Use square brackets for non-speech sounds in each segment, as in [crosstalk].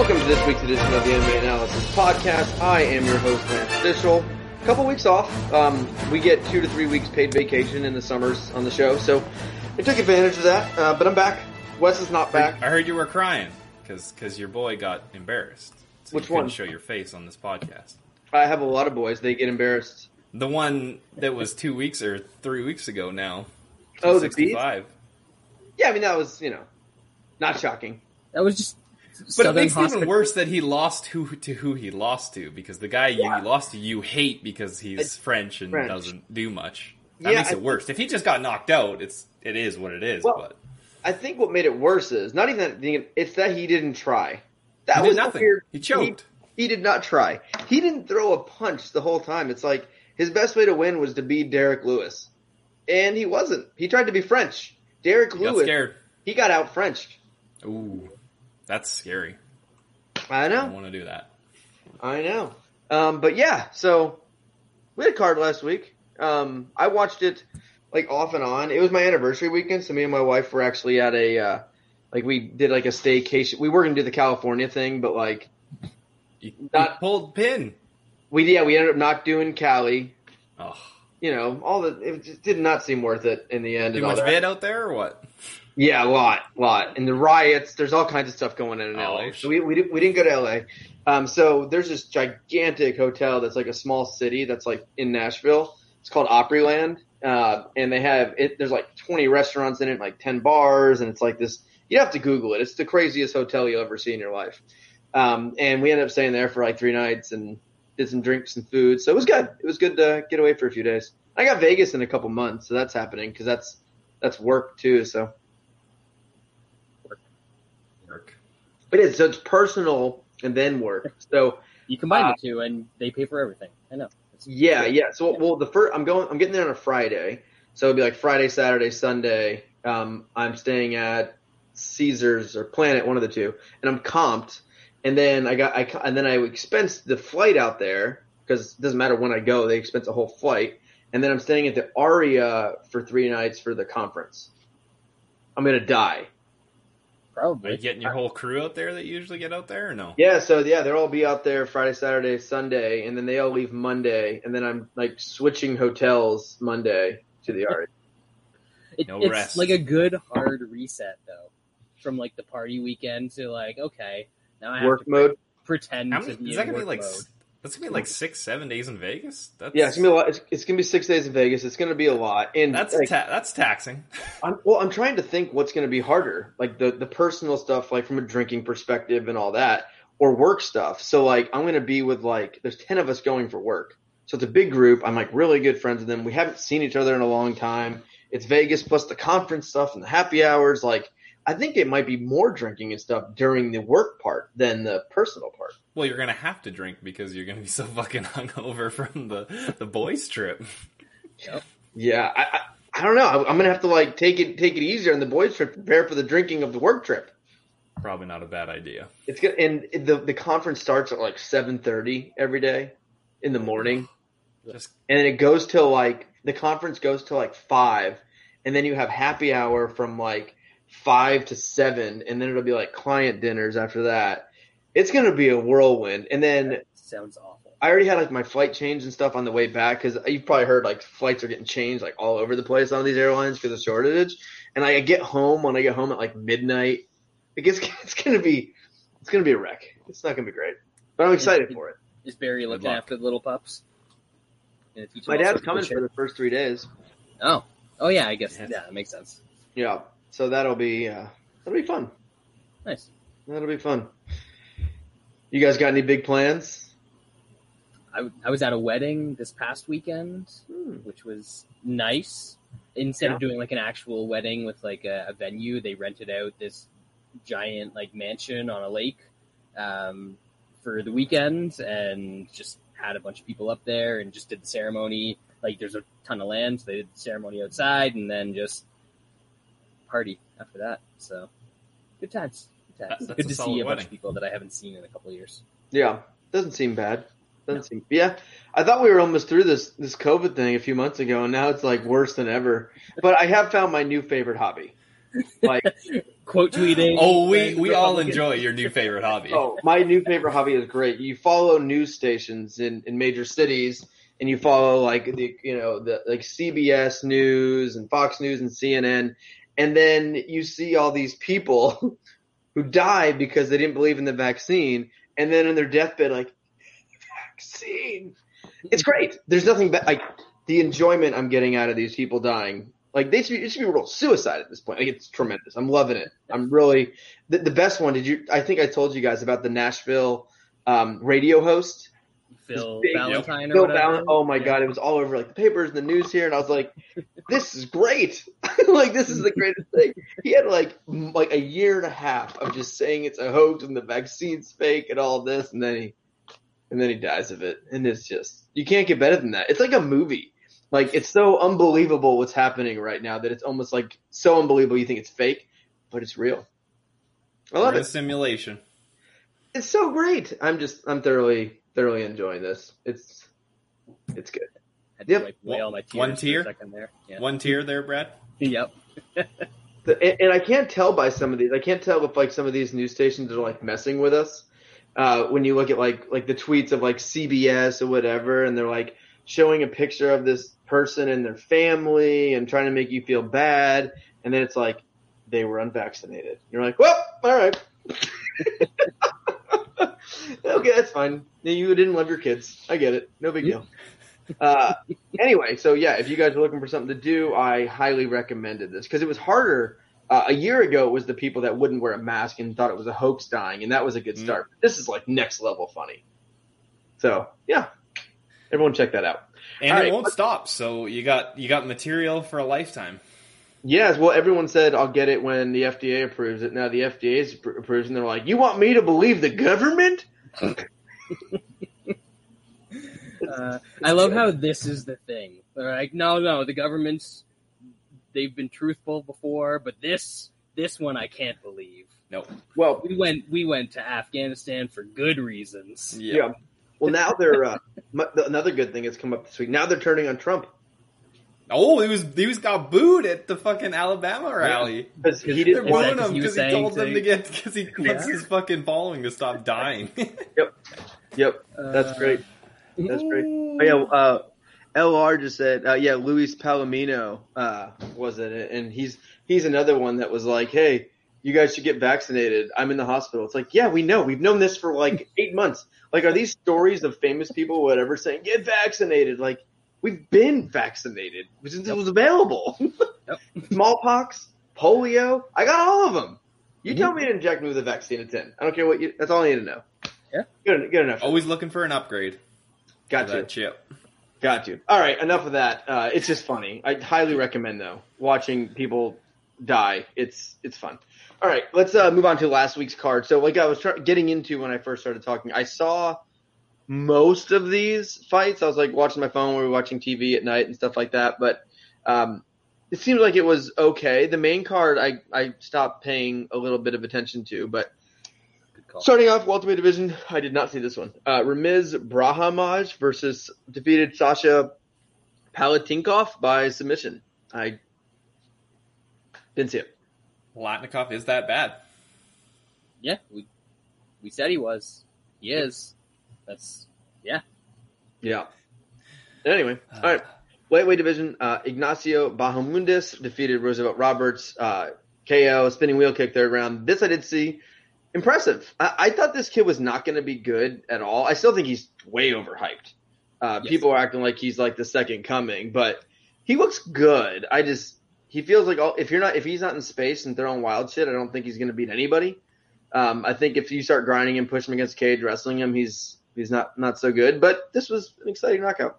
Welcome to this week's edition of the MMA Analysis Podcast. I am your host, Lance Fishel. A couple weeks off. Um, we get two to three weeks paid vacation in the summers on the show, so I took advantage of that. Uh, but I'm back. Wes is not back. I heard you were crying because your boy got embarrassed. So Which you one? Show your face on this podcast. I have a lot of boys. They get embarrassed. The one that was two weeks or three weeks ago now. Oh, the beat? 65. Yeah, I mean that was you know not shocking. That was just. But Southern it makes it even worse that he lost who to who he lost to because the guy you he lost to you hate because he's French and French. doesn't do much. That Yeah, makes I it worse. If he just got knocked out, it's it is what it is. Well, but I think what made it worse is not even that. It's that he didn't try. That He was nothing. weird- He choked. He, he did not try. He didn't throw a punch the whole time. It's like his best way to win was to beat Derek Lewis, and he wasn't. He tried to be French. Derek he got Lewis. scared. He got out Frenched. Ooh, that's scary. I know. I want to do that. I know. Um, but yeah, so we had a card last week. Um, I watched it like off and on. It was my anniversary weekend, so me and my wife were actually at a uh, like we did like a staycation. We were gonna do the California thing, but like You, you Not- pulled pin. we yeah we ended up not doing Cali. Oh, You know, all the it just did not seem worth it in the end. too much vid out there or what? Yeah, a lot, lot. And the riots, there's all kinds of stuff going on in Oh, LA. shit. So we, we, didn't, we didn't go to LA. Um, so there's this gigantic hotel that's like a small city that's like in Nashville. It's called Opryland. Uh, and they have it, there's like 20 restaurants in it, like 10 bars. And it's like this, you have to Google it. It's the craziest hotel you'll ever see in your life. Um, and we ended up staying there for like three nights and did some drinks and food. So it was good. It was good to get away for a few days. I got Vegas in a couple months. So that's happening because that's, that's work too. So. Work. It is. So it's personal and then work. So You combine Uh, the two, and they pay for everything. I know. It's- yeah, yeah. So well, the first I'm going. I'm getting there on a Friday. So it'll be like Friday, Saturday, Sunday. Um, I'm staying at Caesars or Planet, one of the two, and I'm comped. And then I got I and then I expense the flight out there because it doesn't matter when I go. They expense a whole flight. And then I'm staying at the Aria for three nights for the conference. I'm gonna die. Are Probably. you getting your whole crew out there that you usually get out there or no? Yeah, so yeah, they'll all be out there Friday, Saturday, Sunday, and then they all leave Monday, and then I'm like switching hotels Monday to the Aria. It, No it's rest. like a good hard reset though, from like the party weekend to like okay, now I have Work to mode. pretend How to many, be is in that gonna be work like? mode. s- That's gonna be like six, seven days in Vegas. That's, Yeah, it's gonna be a lot. It's, it's gonna be six days in Vegas. It's gonna be a lot. And That's like, ta- that's taxing. [laughs] I'm, well, I'm trying to think what's gonna be harder, like the the personal stuff, like from a drinking perspective and all that, or work stuff. So like, I'm gonna be with like, there's ten of us going for work, so it's a big group. I'm like really good friends with them. We haven't seen each other in a long time. It's Vegas plus the conference stuff and the happy hours. Like, I think it might be more drinking and stuff during the work part than the personal part. Well, you're gonna have to drink because you're gonna be so fucking [laughs] hungover from the the boys trip. Yeah, I, I, I don't know. I, I'm gonna have to like take it take it easier on the boys trip, prepare for the drinking of the work trip. Probably not a bad idea. It's good, and the the conference starts at like 7:30 every day in the morning, Just and then it goes till like the conference goes till like five, and then you have happy hour from like five to seven, and then it'll be like client dinners after that. It's gonna be a whirlwind, and then Sounds awful. I already had like my flight change and stuff on the way back because you've probably heard like flights are getting changed like all over the place on these airlines because of shortage. And like, I get home when I get home at like midnight. It gets [laughs] it's gonna be it's gonna be a wreck. It's not gonna be great, but I'm excited for it. Is Barry looking luck. after the little pups? Gonna teach them My dad's coming for the first three days. Oh, oh yeah, I guess Yes. yeah, that makes sense. Yeah, so that'll be uh, that'll be fun. Nice. That'll be fun. You guys got any big plans? I, I was at a wedding this past weekend, Hmm. which was nice. Instead Yeah. of doing like an actual wedding with like a, a venue, they rented out this giant like mansion on a lake um, for the weekend and just had a bunch of people up there and just did the ceremony. Like there's a ton of land, so they did the ceremony outside and then just party after that. So good times. Good times. That's good a to see solid a bunch of people that I haven't seen in a couple of years. Yeah, doesn't seem bad. Doesn't seem. Yeah, I thought we were almost through this this COVID thing a few months ago, and now it's like worse than ever. But I have found my new favorite hobby. Like, [laughs] Quote tweeting. Oh, we we all enjoy your new favorite hobby. [laughs] oh, my new favorite hobby is great. You follow news stations in in major cities, and you follow like the you know the like CBS News and Fox News and CNN, and then you see all these people [laughs] who die because they didn't believe in the vaccine, and then in their deathbed, like vaccine. It's great. There's nothing but like the enjoyment I'm getting out of these people dying. Like they should be, it should be real suicide at this point. Like it's tremendous. I'm loving it. I'm really the, the best one. Did you? I think I told you guys about the Nashville um, radio host. Phil Big- Valentine or Bill whatever. Valen- oh my Yeah. god, it was all over like the papers and the news here, and I was like, "This is great! [laughs] like this is the greatest thing." He had like m- like a year and a half of just saying it's a hoax and the vaccine's fake and all this, and then he and then he dies of it, and it's just you can't get better than that. It's like a movie. Like it's so unbelievable what's happening right now that it's almost like so unbelievable you think it's fake, but it's real. I love it. a simulation. It's so great. I'm just I'm thoroughly thoroughly enjoying this. It's it's good. Had Yep. wipe away all my tears One tier, second there. Yeah. One tier there, Brad. [laughs] Yep. The, and, and I can't tell by some of these. I can't tell if like some of these news stations are like messing with us. Uh, when you look at like like the tweets of like CBS or whatever, and they're like showing a picture of this person and their family and trying to make you feel bad, and then it's like they were unvaccinated. You're like, well, all right. [laughs] [laughs] [laughs] okay, that's fine. You didn't love your kids. I get it. No big deal. Uh, anyway, so yeah, if you guys are looking for something to do, I highly recommended this because it was harder. Uh, a year ago, it was the people that wouldn't wear a mask and thought it was a hoax dying, and that was a good Mm. start. This is like next level funny. So yeah, everyone check that out. And All it right. won't stop. So you got you got material for a lifetime. Yes, well, everyone said I'll get it when the FDA approves it. Now the FDA is appro- approves, and they're like, "You want me to believe the government?" [laughs] Uh, I love how this is the thing. They're like, no, no, the government's they've been truthful before, but this this one I can't believe. Nope. Well, We went we went to Afghanistan for good reasons. Yeah. yeah. Well, now they're uh, [laughs] another good thing that's come up this week. Now they're turning on Trump Oh, he was he was got booed at the fucking Alabama rally. because he didn't want. him because he saying told them to- get because he wants Yeah. his fucking following to stop dying. [laughs] Yep, yep, that's Uh, great. That's great. Oh, yeah, uh, LR just said, uh, yeah, Luis Palomino uh, was in it, and he's he's another one that was like, hey, you guys should get vaccinated. I'm in the hospital. It's like, yeah, we know. We've known this for like eight months. Like, are these stories of famous people, whatever, saying get vaccinated? Like, we've been vaccinated since it was available. [laughs] Smallpox, polio, I got all of them. You tell me to inject me with a vaccine at ten. I don't care what you. That's all I need to know. Yeah. good, good enough. Always looking for an upgrade. got you. chip. Got you. All right, enough of that. Uh, it's just funny. I highly recommend though watching people die. It's it's fun. All right, let's uh, move on to last week's card. So, like I was try- getting into when I first started talking, I saw most of these fights. I was like watching my phone, we were watching TV at night and stuff like that. But um, it seemed like it was okay. The main card, I I stopped paying a little bit of attention to, but Starting off welterweight division, I did not see this one. Uh, Ramiz Brahimaj versus defeated Sasha Palatnikov by submission. I didn't see it. Latnikov is that bad? Yeah, we we said he was. He is. That's Yeah. Yeah. Anyway, all right. Lightweight division, uh, Ignacio Bahamondes defeated Roosevelt Roberts, uh, KO, spinning wheel kick third round. This I did see. Impressive. I, I thought this kid was not going to be good at all. I still think he's way overhyped. Uh, Yes. People are acting like he's like the second coming, but he looks good. I just, he feels like all, if you're not, if he's not in space and throwing wild shit, I don't think he's going to beat anybody. Um, I think if you start grinding him, pushing him against cage, wrestling him, he's, he's not, not so good, but this was an exciting knockout.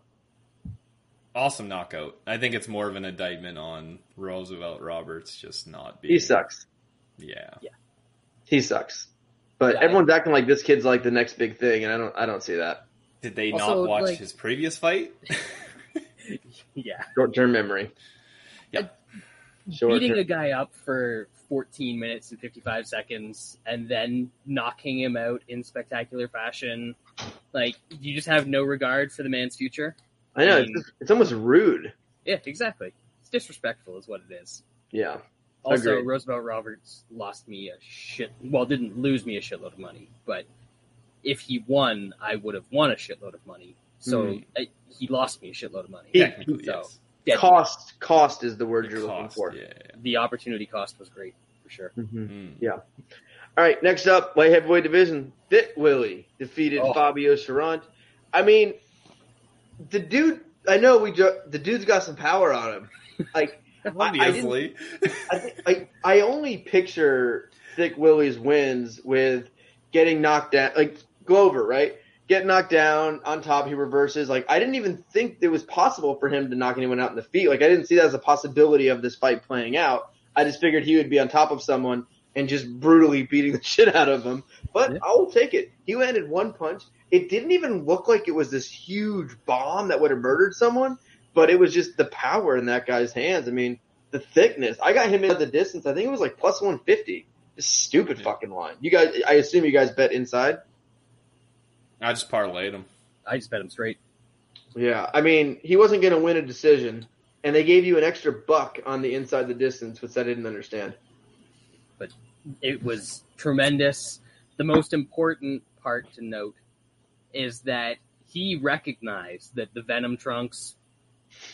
Awesome knockout. I think it's more of an indictment on Roosevelt Roberts just not being. He sucks. Yeah. Yeah. He sucks. But Yeah, I- everyone's acting like this kid's like the next big thing, and I don't. I don't see that. Did they Also, not watch like- his previous fight? [laughs] Yeah, Short term memory. Yeah. Uh, Short beating a guy up for 14 minutes and 55 seconds and then knocking him out in spectacular fashion. Like, you just have no regard for the man's future. I know I it's, mean- just- it's almost rude. Yeah, exactly. It's disrespectful, is what it is. Yeah. Also, Agreed. Roosevelt Roberts lost me a shit. Well, didn't lose me a shitload of money, but if he won, I would have won a shitload of money. So Mhm. I, he lost me a shitload of money. He- So, yes. dead Cost cost is the word The you're looking for. Yeah, yeah. The opportunity cost was great for sure. Mhm. Mm. All right, next up, light heavyweight division. Thick Willie defeated Oh. Fabio Cherant. I mean, the dude. I know we. Jo- the dude's got some power on him. Like [laughs] I- I Obviously. I, think, I I only picture Thick Willie's wins with getting knocked down, like Glover, right? Get knocked down on top, he reverses. Like I didn't even think it was possible for him to knock anyone out in the feet. Like I didn't see that as a possibility of this fight playing out. I just figured he would be on top of someone and just brutally beating the [laughs] shit out of him. But Yeah. I will take it. He landed one punch. It didn't even look like it was this huge bomb that would have murdered someone, but it was just the power in that guy's hands. I mean, the thickness. I got him in the distance. I think it was like plus 150. This stupid Yeah. fucking line. You guys, I assume you guys bet inside. I just parlayed him. I just bet him straight. Yeah, I mean, he wasn't going to win a decision, and they gave you an extra buck on the inside the distance, which I didn't understand. But it was tremendous. The most important part to note is that he recognized that the Venom trunks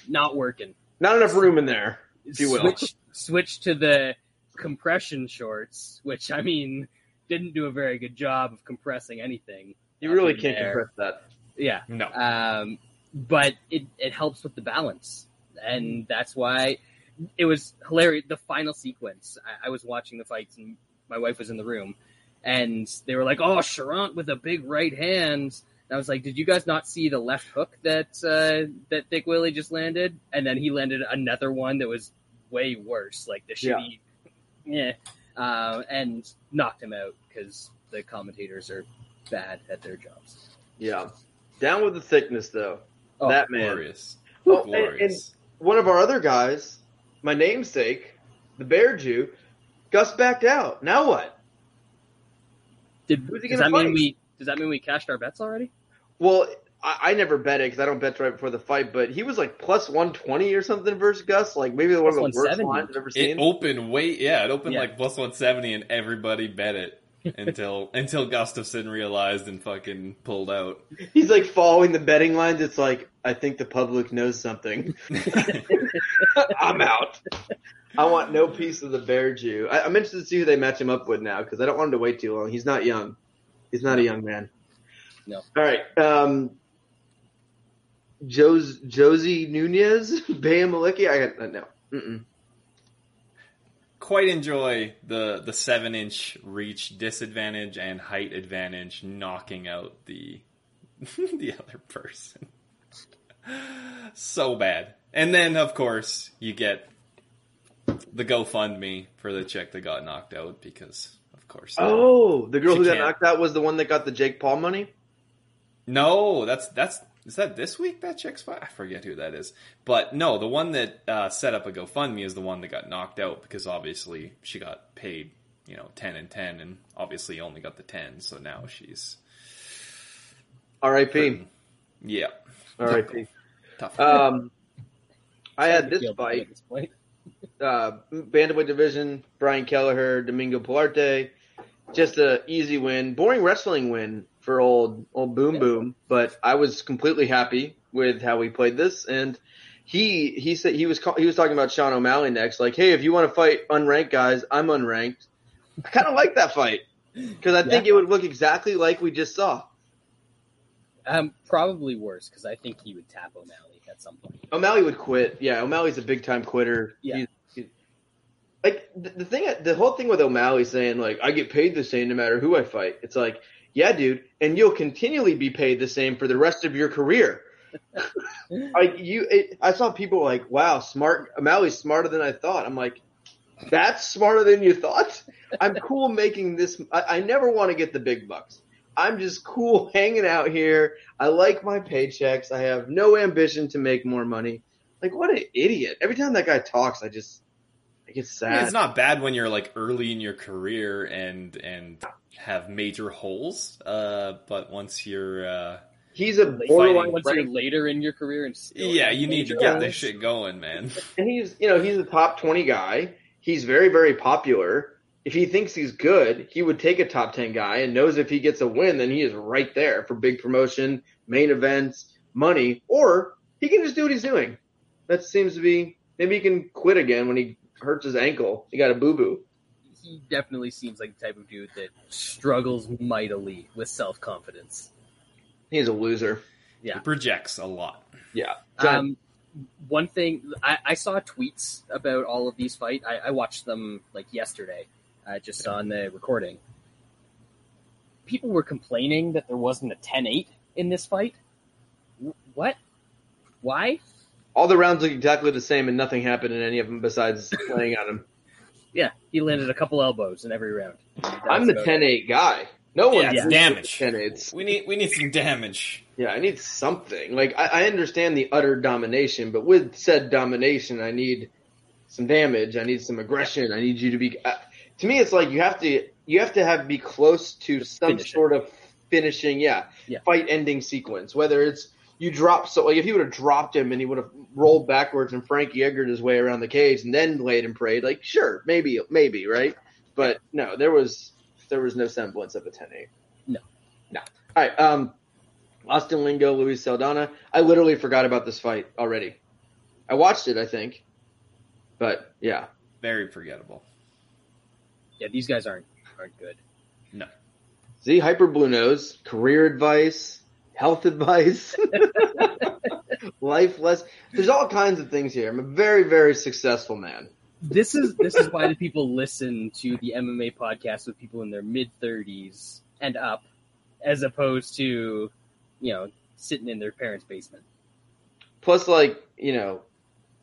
not working. Not enough room in there. If you will. Switch, switch to the compression shorts, which I mean didn't do a very good job of compressing anything. You really can't there. compress that. Yeah, No. um, but it, it helps with the balance, and that's why it was hilarious. The final sequence, I, I was watching the fights, and my wife was in the room, and they were like, "Oh, Cherant with a big right hand." And I was like, "Did you guys not see the left hook that uh, that Thick Willie just landed?" And then he landed another one that was way worse, like the Yeah. shitty, yeah, uh, and knocked him out because the commentators are bad at their jobs. Yeah. Down with the thickness, though. Oh, that man. Glorious. Oh, and- Glorious. one of our other guys, my namesake, the Bear Jew, Gus backed out. Now what? Did, Who's he does gonna that mean we does that mean we cashed our bets already? Well, I, I never bet it because I don't bet right before the fight, but he was like plus 120 or something versus Gus. Like maybe one of the worst 170. lines I've ever It seen. opened way yeah, it opened Yeah. like plus one seventy and everybody bet it until until Gustafsson realized and fucking pulled out. He's like following the betting lines. It's like, I think the public knows something. [laughs] I'm out. I want no piece of the Bear Jew. I, I'm interested to see who they match him up with now because I don't want him to wait too long. He's not young. He's not a young man. No. All right. Um, Jos- Josie Nunes, [laughs] Bam Malecki. I got uh, no. Mm-mm. Quite enjoy the the seven inch reach disadvantage and height advantage knocking out the [laughs] the other person. so bad. And then of course you get the GoFundMe for the chick that got knocked out because of course uh, Oh, the girl who got knocked out was the one that got the Jake Paul money. No, that's that's is that this week that chick's fight? I forget who that is. But no, the one that uh, set up a GoFundMe is the one that got knocked out because obviously she got paid, you know, ten and ten, and obviously only got the ten, so now she's R.I.P. yeah R.I.P. tough. Um, I had this fight. this [laughs] uh, bantamweight division, Brian Kelleher, Domingo Pilarte. Just a easy win, boring wrestling win for old old Boom Yeah. Boom. But I was completely happy with how we played this, and he he said he was call, he was talking about Sean O'Malley next. Like, hey, if you want to fight unranked guys, I'm unranked. I kind of like that fight because I think it would look exactly like we just saw. Um, probably worse because I think he would tap O'Malley at some point. O'Malley would quit. Yeah, O'Malley's a big time quitter. Yeah. He's- he- like the, the thing, the whole thing with O'Malley saying like I get paid the same no matter who I fight. It's like, yeah, dude, and you'll continually be paid the same for the rest of your career. [laughs] like you, it, I saw people like, wow, smart. O'Malley's smarter than I thought. I'm like, that's smarter than you thought. I'm cool making this. I, I never want to get the big bucks. I'm just cool [laughs] hanging out here. I like my paychecks. I have no ambition to make more money. Like what an idiot! Every time that guy talks, I just I get I sad. mean, it's not bad when you're like early in your career and and have major holes. Uh, but once you're, uh, He's a borderline once you're later in your career and still yeah, you need to get this shit going, man. and he's you know he's a top 20 guy. He's very very popular. If he thinks he's good he would take a top 10 guy and knows if he gets a win then he is right there for big promotion main events money or he can just do what he's doing. That seems to be maybe he can quit again when he hurts his ankle. He got a boo-boo he definitely seems like the type of dude that struggles mightily with self confidence. he's a loser Yeah. It projects a lot. yeah Um, one thing I, I saw tweets about all of these fights. I, I watched them like yesterday, uh, just saw on the recording. People were complaining that there wasn't a 10-8 in this fight. W- What? Why? all the rounds look exactly the same and nothing happened in any of them besides [laughs] playing on him Yeah, he landed a couple elbows in every round. i'm the 10-8 guy no one Yeah, it's damage. 10-8s We need we need some damage. Yeah, I need something. Like I, I understand the utter domination, but with said domination, I need some damage. I need some aggression. I need you to be. Uh, to me, it's like you have to you have to have be close to some Finishing. sort of finishing, yeah, Yeah. fight ending sequence. Whether it's you drop so like if he would have dropped him and he would have rolled backwards and Frankie Edgared his way around the cage and then laid and prayed, like sure, maybe, maybe, right? But no, there was there was no semblance of a 10-8. No. no. All right, um, Austin Lingo, Luis Saldana. I literally forgot about this fight already. I watched it, I think, but yeah, Very forgettable. Yeah, these guys aren't aren't good. No. See, hyper blue nose, career advice, health advice, [laughs] life less. There's all kinds of things here. I'm a very, very successful man. This is this is why the people listen to the MMA podcast with people in their mid thirties and up, as opposed to, you know, sitting in their parents' basement. Plus, like you know,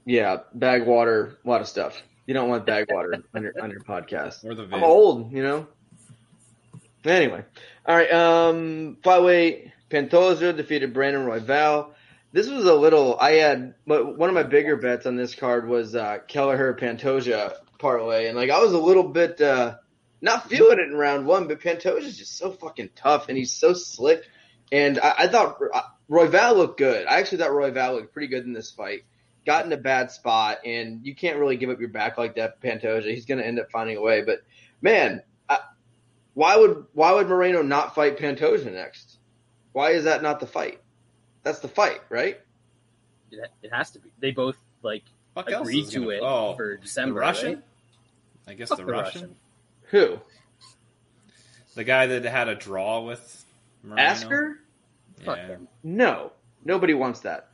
yeah, bag water, a lot of stuff. You don't want bag water [laughs] on your on your podcast. Or the I'm old, you know. Anyway, all right. Um, flyweight Pantoja defeated Brandon Royval. This was a little. I had but one of my bigger bets on this card was uh, Kelleher Pantoja parlay, and like I was a little bit uh, not feeling it in round one, but Pantoja's just so fucking tough, and he's so slick. And I, I thought uh, Royval looked good. I actually thought Royval looked pretty good in this fight. Got in a bad spot, and you can't really give up your back like that, Pantoja. He's going to end up finding a way. But man, I, why would why would Moreno not fight Pantoja next? Why is that not the fight? That's the fight, right? It, it has to be. They both like Fuck agreed to gonna- it Oh, for the December. Russian. right? I guess Fuck the, the Russian. Russian. Who? the guy that had a draw with Moreno. Asker? Fuck Yeah. them. No, nobody wants that.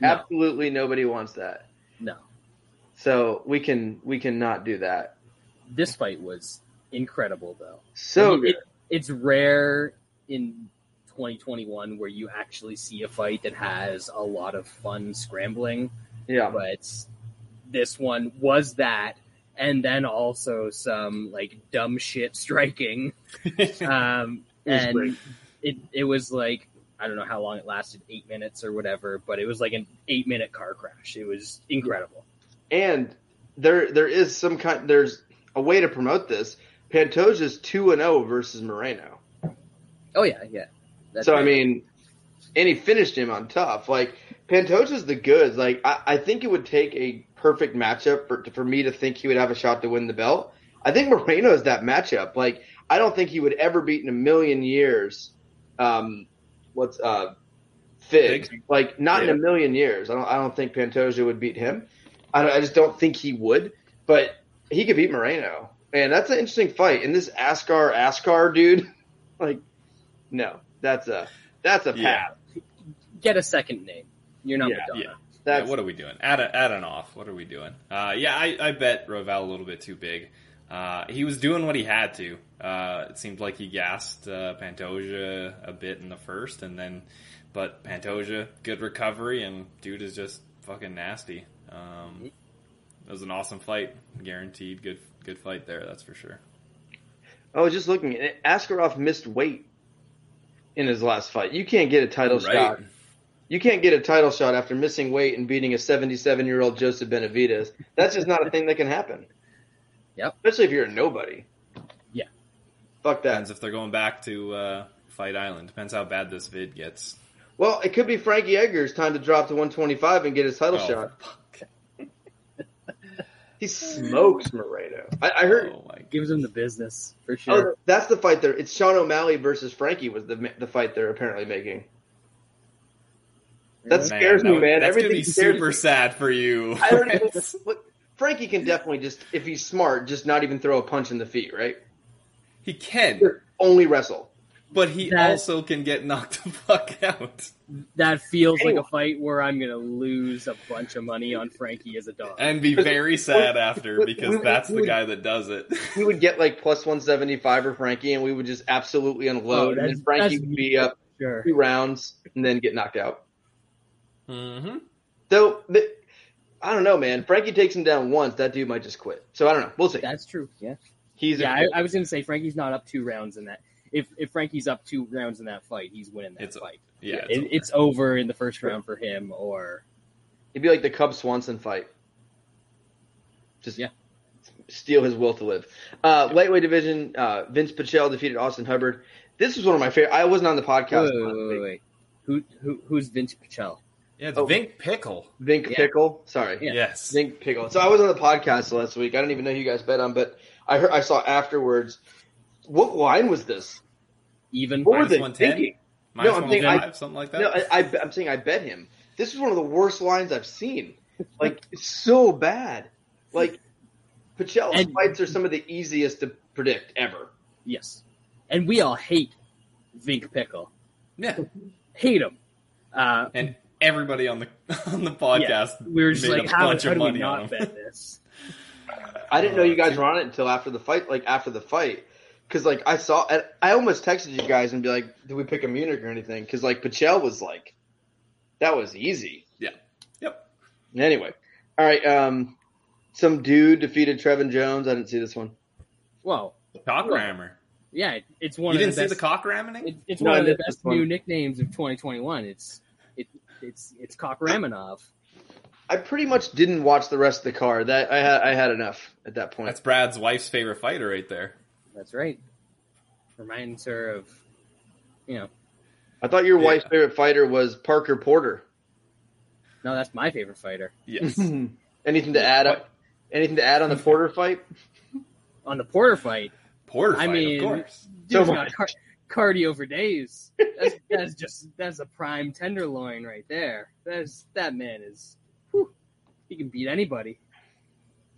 No. Absolutely nobody wants that. No, So we can we cannot do that. this fight was incredible though. So I mean, good. it, it's rare in 2021 where you actually see a fight that has a lot of fun scrambling, yeah. but this one was that, and then also some like dumb shit striking. [laughs] Um, It and great. it it was like I don't know how long it lasted, eight minutes or whatever, but it was like an eight minute car crash. It was incredible. And there there is some kind there's a way to promote this. Pantoja's two and zero versus Moreno. Oh yeah, yeah. That's so I mean, and he finished him on tough. Like Pantoja's the goods. Like I, I think it would take a perfect matchup for for me to think he would have a shot to win the belt. I think Moreno is that matchup. Like I don't think he would ever beat in a million years. Um, what's uh, Fig? Fig? Like not in a million years. I don't. I don't think Pantoja would beat him. I, I just don't think he would. But he could beat Moreno, and that's an interesting fight. And this Askar Askar dude, [laughs] like, no, that's a that's a Yeah. path. get a second name. You're not Yeah, Madonna. yeah. That's yeah, what are we doing? Add, a, add an off. What are we doing? Uh, yeah, I, I bet Royval a little bit too big. Uh, he was doing what he had to. Uh, it seemed like he gassed uh, Pantoja a bit in the first, and then, but Pantoja, good recovery, and dude is just fucking nasty. Um, it was an awesome fight, guaranteed good good fight there. That's for sure. I was just looking. Askarov missed weight in his last fight. You can't get a title Right. shot. You can't get a title shot after missing weight and beating a 77 year old Joseph Benavides. That's just not a thing that can happen. Yep. Especially if you're a nobody. Yeah. Fuck that. Depends if they're going back to uh, Fight Island. Depends how bad this vid gets. Well, it could be Frankie Edgar's time to drop to 125 and get his title Oh, shot. [laughs] He smokes Moreno. I, I heard. Oh, Gives him the business for oh, sure. Oh, that's the fight there. It's Sean O'Malley versus Frankie was the the fight they're apparently making. That Man, scares me, man. That's Everything super me. sad for you. I don't even. [laughs] Look, Frankie can definitely just, if he's smart, just not even throw a punch in the feet, right? he can, Only wrestle. But he That- also can get knocked [laughs] the fuck out. that feels like a fight where I'm gonna lose a bunch of money on Frankie as a dog. And be very sad after because we- that's we- the guy that does it. [laughs] We would get like plus 175 for Frankie, and we would just absolutely unload, Oh, and then Frankie that's would be up sure. two rounds and then get knocked out. hmm So, the, I don't know, man. Frankie takes him down once, that dude might just quit. So I don't know. We'll see. That's true. Yeah. He's Yeah, a, I, I was gonna say Frankie's not up two rounds in that. If if Frankie's up two rounds in that fight, he's winning that It's- fight. Yeah, It, over. it's over in the first round for him, or It'd be like the Cub Swanson fight. Just Yeah. steal his will to live. Uh, lightweight division, uh, Vinc Pichel defeated Austin Hubbard. This was one of my favorite. I wasn't on the podcast. wait, wait, wait, wait. Who who who's Vinc Pichel? yeah, it's oh. Vink Pickle. Vink Yeah. Pickle. Sorry. Yeah. Yes. Vink Pickle. So I was on the podcast last week. I don't even know who you guys bet on, but I heard I saw afterwards. What line was this? Even What were Minus they 110? thinking? Minus I'm thinking- 105, something like that. No, I, I, I'm saying I bet him. This is one of the worst lines I've seen. [laughs] Like it's so bad. Like Pichel's And- fights are some of the easiest to predict ever. yes, and we all hate Vink Pickle. yeah. [laughs] Hate him. Uh, And everybody on the [laughs] on the podcast we were just like, how, how do we not bet this? I didn't know you guys Uh, were on it until after the fight. Like after the fight, because like I saw, and I almost texted you guys and be like, "Did we pick a Munich or anything?" Because like Pichel was like, that was easy. Yeah. Yep. Anyway, all right. Um, some dude defeated Trevin Jones. I didn't see this one. Whoa, Cock rammer. yeah, it's one You of didn't the see best. the cock ramming? it, it's No, one of the best one. new nicknames of 2021. It's it it's it's Cock Ramanov. I pretty much didn't watch the rest of the card. That I had I had enough at that point. That's Brad's wife's favorite fighter right there. That's right. Reminds her of, you know, I thought your Yeah. wife's favorite fighter was Parker Porter. no, that's my favorite fighter. Yes. [laughs] anything to add up? Anything to add on the Porter fight? On the Porter fight, Porter I fight, mean, of course. dude's So got car- cardio for days. That's, that's just that's a prime tenderloin right there. That's that man is. Whew, he can beat anybody.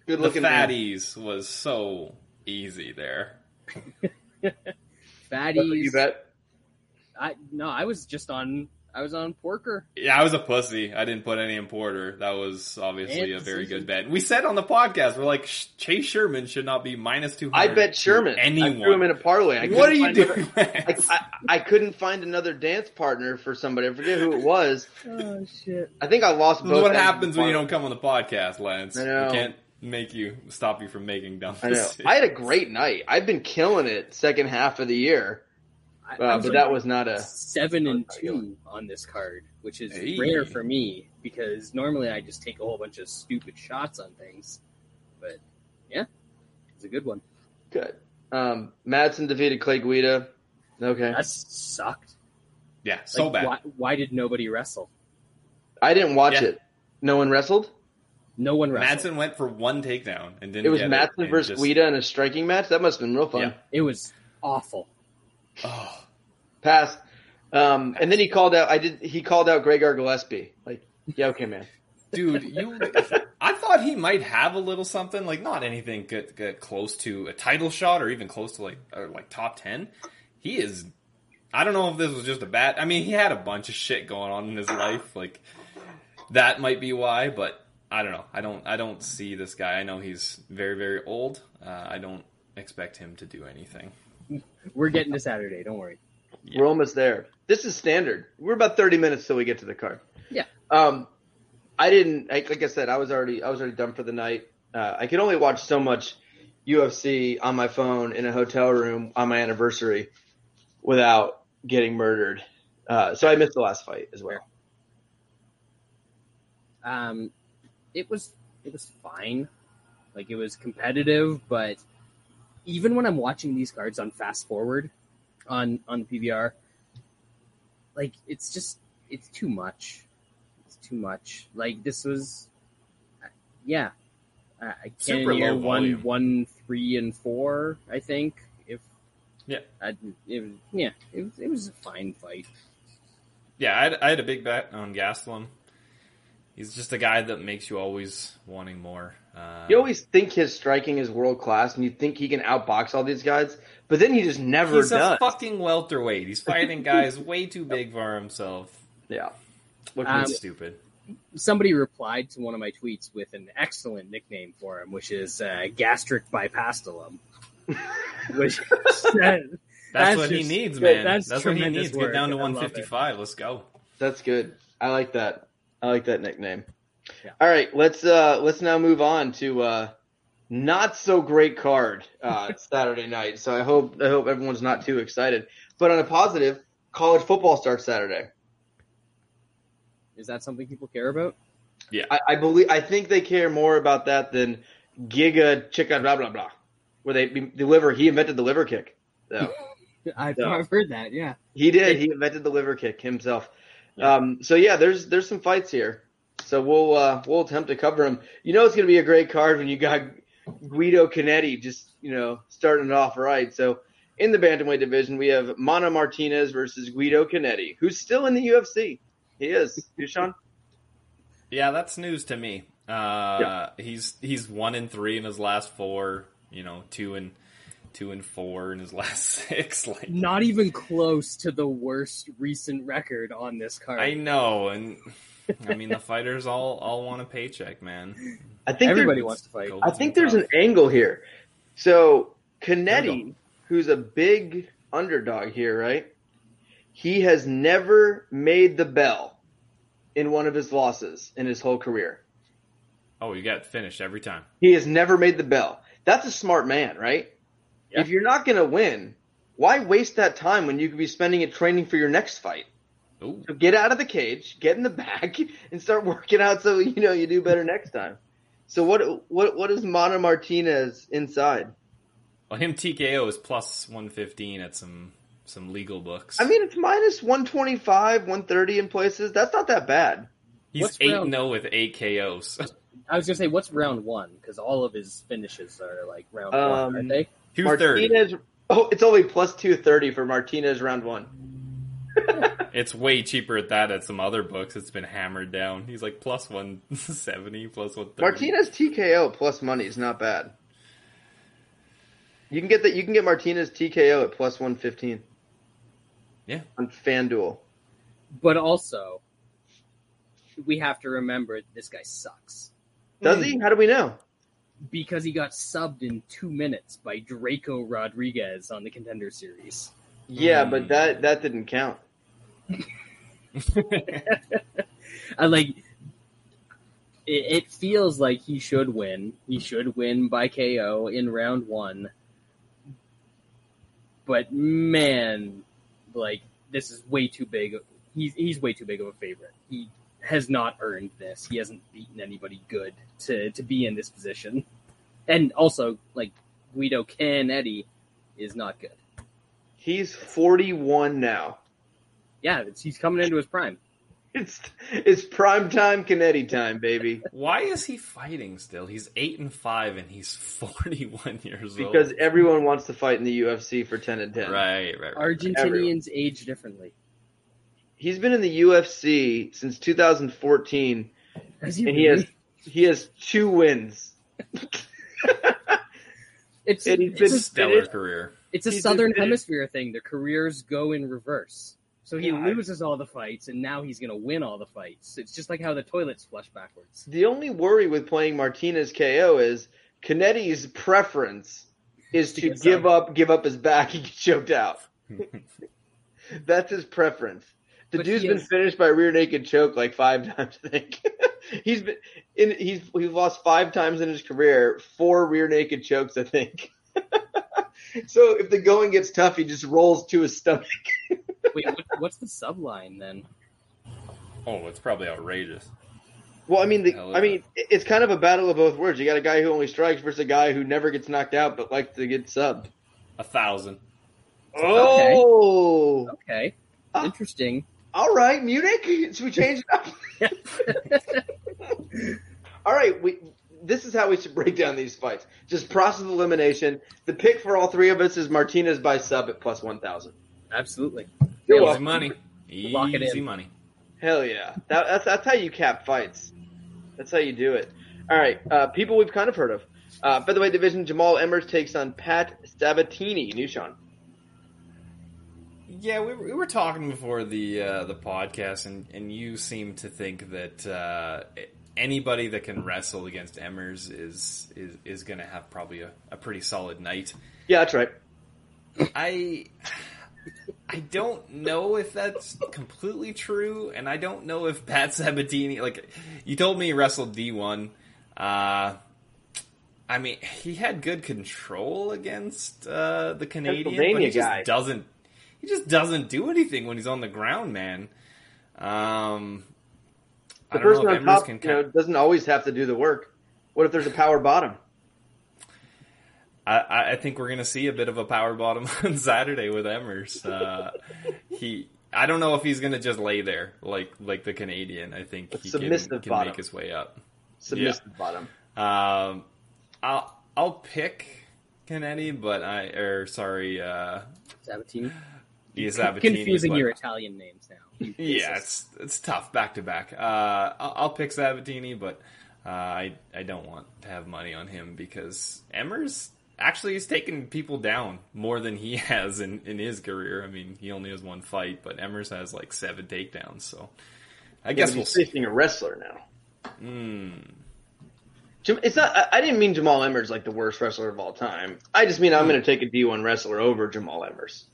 Good The looking man. fatties was so easy there. [laughs] That's Fatties. You bet. I no, I was just on. I was on Porker. Yeah, I was a pussy. I didn't put any in Porter. That was obviously And a very good bet. We said on the podcast, we're like, Chase Sherman should not be minus 200. I bet Sherman. I Anyone. threw him in a parlay. I what are you doing? another- I, I, I couldn't find another dance partner for somebody. I forget who it was. [laughs] Oh shit! I think I lost This both. what happens when you don't come on the podcast, Lance. I know. We can't make you stop you from making dumb I know. decisions. I had a great night. I've been killing it second half of the year, uh, but like that was not a. seven and two on this card, which is Hey. rare for me because normally I just take a whole bunch of stupid shots on things. But yeah, it's a good one. Good. Um, Madsen defeated Clay Guida. Okay. That sucked. yeah, so Like, bad. Why, why did nobody wrestle? I didn't watch Yeah. it. No one wrestled. No one wrestled. Madsen went for one takedown and didn't It was get Madsen and versus just- Guida in a striking match. That must have been real fun. Yeah. It was awful. Oh, Pass. Um, and then he called out. I did. He called out Gregor Gillespie. Like, yeah, okay, man. dude, you. I thought he might have a little something, like not anything get, get close to a title shot or even close to like or like top ten. He is. I don't know if this was just a bad. I mean, he had a bunch of shit going on in his life, like that might be why. But I don't know. I don't. I don't see this guy. I know he's very very old. Uh, I don't expect him to do anything. We're getting to Saturday. Don't worry. Yeah. We're almost there. This is standard. We're about thirty minutes till we get to the card. Yeah. Um, I didn't. Like, like I said, I was already. I was already done for the night. Uh, I could only watch so much UFC on my phone in a hotel room on my anniversary without getting murdered. Uh, so I missed the last fight as well. Um, it was it was fine. Like it was competitive, but even when I'm watching these cards on fast forward on on the PVR, like it's just it's too much. It's too much. Like this was, yeah. I I Super Cannonier low one volume. and four. I think if Yeah. I, it was, yeah it it was a fine fight. Yeah, I had, I had a big bet on Gastelum. He's just a guy that makes you always wanting more. Uh, You always think his striking is world class, and you think he can outbox all these guys, but then he just never he's does. a fucking welterweight. He's fighting [laughs] guys way too big for himself. yeah. What can Um, you do? It's stupid. somebody replied to one of my tweets with an excellent nickname for him, which is uh, gastric bipastilum. [laughs] which That's, that's what he needs, man. that's That's, what he needs. work. Get down to I love it. 155. Let's go. That's good. I like that. I like that nickname. Yeah. All right, let's uh let's now move on to uh not so great card uh [laughs] Saturday night. So I hope I hope everyone's not too excited. But on a positive, college football starts Saturday. is that something people care about? I, I believe I think they care more about that than Giga Chica blah blah blah, where they deliver. He invented the liver kick. [laughs] So I've, Yeah. I've heard that. Yeah, he did. He invented the liver kick himself. Um, so yeah, there's there's some fights here. So we'll uh, we'll attempt to cover them. You know it's going to be a great card when you got Guido Canetti just you know starting it off right. So in the bantamweight division, we have Mana Martinez versus Guido Canetti, who's still in the UFC. He is. You, Sean? Yeah, that's news to me. Uh, Yeah. He's he's one in three in his last four. You know, two and two and four in his [laughs] last six. Like not even close to the worst recent record on this card. I know, and I mean the fighters all all want a paycheck, man. I think Everybody wants to fight. I think there's an angle here. So Canetti, who's a big underdog here, right? He has never made the bell in one of his losses in his whole career. Oh, you got finished every time. He has never made the bell. That's a smart man, right? Yeah. If you're not going to win, why waste that time when you could be spending it training for your next fight? Ooh. So get out of the cage, get in the back, [laughs] and start working out so you know you do better next time. So what what what is Mana Martinez inside? Well, him TKO is plus one fifteen at some some legal books. I mean, it's minus 125, 130 in places. That's not that bad. he's what's eight round- zero with eight KOs. I was gonna say, what's round one? Because all of his finishes are like round Um, one, aren't they? Two thirty. Martinez, oh, it's only plus 230 for Martinez round one. [laughs] It's way cheaper at that at some other books. It's been hammered down. He's like plus one seventy, plus one thirty. Martinez TKO plus money is not bad. You can get that. You can get Martinez TKO at plus 115. Yeah. On FanDuel. But also, we have to remember this guy sucks Does he? Hmm. How do we know? Because he got subbed in two minutes by Draco Rodriguez on the Contender Series. Yeah, but um, that that didn't count. [laughs] I like. It, it feels like he should win. He should win by KO in round one. But man, like this is way too big. He's he's way too big of a favorite. He has not earned this. He hasn't beaten anybody good to to be in this position. And also, like Guido Canetti is not good. He's 41 now. Yeah, it's, he's coming into his prime. [laughs] It's it's prime time Canetti time, baby. Why is he fighting still? He's eight and five, and he's [laughs] forty-one years old. Because everyone wants to fight in the UFC for 10 and 10. right, right, right. Argentinians age differently. He's been in the UFC since 2014, Has he and he has he has two wins. [laughs] It's and he's it's, been a, stellar career. it's a he's southern been- hemisphere thing. The careers go in reverse. So he Yeah, I- loses all the fights, and now he's going to win all the fights. It's just like how the toilets flush backwards. The only worry with playing Martinez KO is Canetti's preference is To to give subbed. up, give up his back, and get choked out. [laughs] That's his preference. The But dude's he been is- finished by rear naked choke like five [laughs] times. I think he's been in. He's he's lost five times in his career, four rear naked chokes. I think. [laughs] so if the going gets tough, he just rolls to his stomach. [laughs] Wait, what, what's the subline then? Oh, it's probably outrageous. Well, I mean, the, Hell I mean, it- it's kind of a battle of both words. You got a guy who only strikes versus a guy who never gets knocked out but likes to get subbed. A thousand. Oh, Okay, Ah. interesting. All right, Munich. Should we change it up? [laughs] all right, we. This is how we should break down these fights. Just process of elimination. The pick for all three of us is Martinez by sub at plus one thousand. Absolutely. You're Easy welcome. money. Lock it Easy in. money. Hell yeah, that, that's that's how you cap fights. That's how you do it. All right, uh, people we've kind of heard of. Uh, featherweight division: Jamall Emmers takes on Pat Sabatini. New Sean. Yeah, we, we were talking before the uh, the podcast, and, and you seem to think that uh, anybody that can wrestle against Emmers is is, is going to have probably a, a pretty solid night. Yeah, that's right. I I don't know if that's completely true, and I don't know if Pat Sabatini like you told me he wrestled D one. Uh, I mean, he had good control against uh, the Canadian, but he just guy. doesn't. He just doesn't do anything when he's on the ground, man. Um, I The don't person know if on Emmers top, can you know, doesn't always have to do the work. What if there's a power bottom? I- I, I think we're going to see a bit of a power bottom [laughs] on Saturday with Emmers. Uh, he, I don't know if he's going to just lay there like like the Canadian. I think A he can, submissive can bottom. make his way up. Submissive bottom. Um, I'll I'll pick Kennedy, but I or sorry, uh, Sabatini. Yeah, Sabatini, Confusing but- your Italian names now. [laughs] Yeah, it's it's tough back to back. Uh, I'll, I'll pick Sabatini, but uh, I I don't want to have money on him because Emmers actually is taking people down more than he [laughs] has in, in his career. I mean, he only has one fight, but Emmers has like seven takedowns. So I Yeah, guess we'll he's see. facing a wrestler now. Hmm. It's not. I- I didn't mean Jamall Emmers like the worst wrestler of all time. I just mean I'm going to take a D1 wrestler over Jamall Emmers.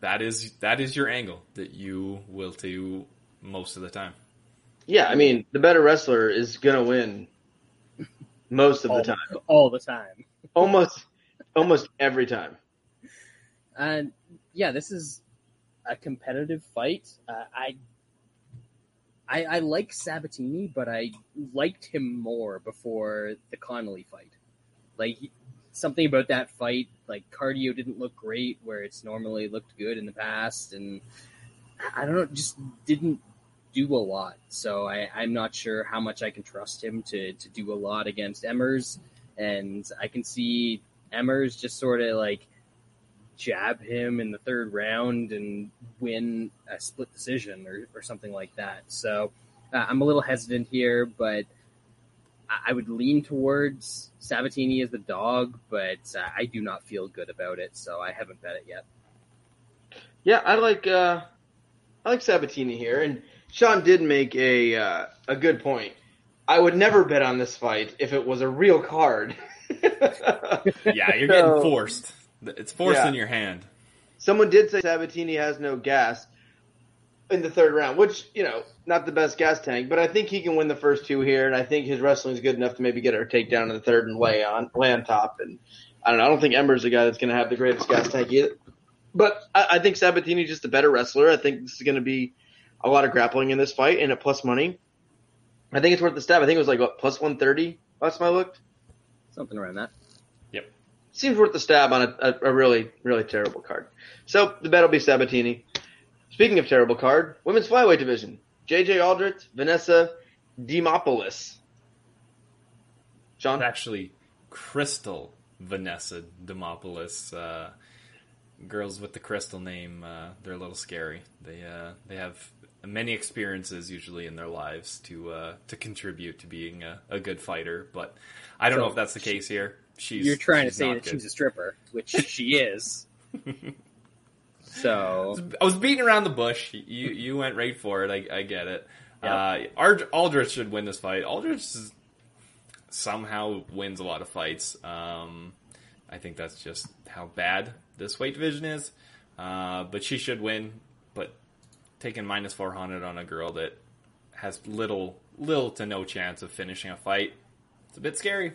That is that is your angle that you will do most of the time. Yeah, I mean the better wrestler is going to win most of the time, all the time. [laughs] almost almost every time. And yeah, this is a competitive fight. Uh, I, I I like Sabatini, but I liked him more before the Connolly fight. Like he- something about that fight, like cardio didn't look great where it's normally looked good in the past, and I don't know, just didn't do a lot. So I, I'm not sure how much I can trust him to to do a lot against Emmers, and I can see Emmers just sort of like jab him in the third round and win a split decision or, or something like that. So uh, I'm a little hesitant here, but I, I would lean towards Sabatini as the dog, but uh, I do not feel good about it, so I haven't bet it yet. Yeah, I like uh, I like Sabatini here, and Sean did make a uh, a good point. I would never bet on this fight if it was a real card. [laughs] Yeah, you're So- getting forced. It's forced Yeah. in your hand. Someone did say Sabatini has no gas in the third round, which you know, not the best gas tank, but I think he can win the first two here, and I think his wrestling is good enough to maybe get a takedown in the third and lay on lay on top. And I don't know, I don't think Ember's the guy that's going to have the greatest gas tank either. But I, I think Sabatini's just a better wrestler. I think this is going to be a lot of grappling in this fight, and at plus money, I think it's worth the stab. I think it was like what plus one thirty last time I looked. Something around that. Yep, seems worth the stab on a, a, a really, really terrible card. So the bet will be Sabatini. Speaking of terrible card, women's flyweight division: J.J. Aldrich, Vanessa Demopoulos. Sean, It's actually Crystal Vanessa Demopoulos. Uh, girls with the crystal name, uh, they're a little scary. They uh, they have many experiences usually in their lives to uh, to contribute to being a, a good fighter. But I don't So know if that's the case here. She's You're trying to say that good. she's a stripper, which she is. [laughs] So I was beating around the bush. You you went right for it. I, I get it. Yeah. Uh, Ard- Aldrich should win this fight. Aldrich is, somehow wins a lot of fights. Um, I think that's just how bad this weight division is. Uh, but she should win. But taking minus four hundred on a girl that has little little to no chance of finishing a fight, it's a bit scary.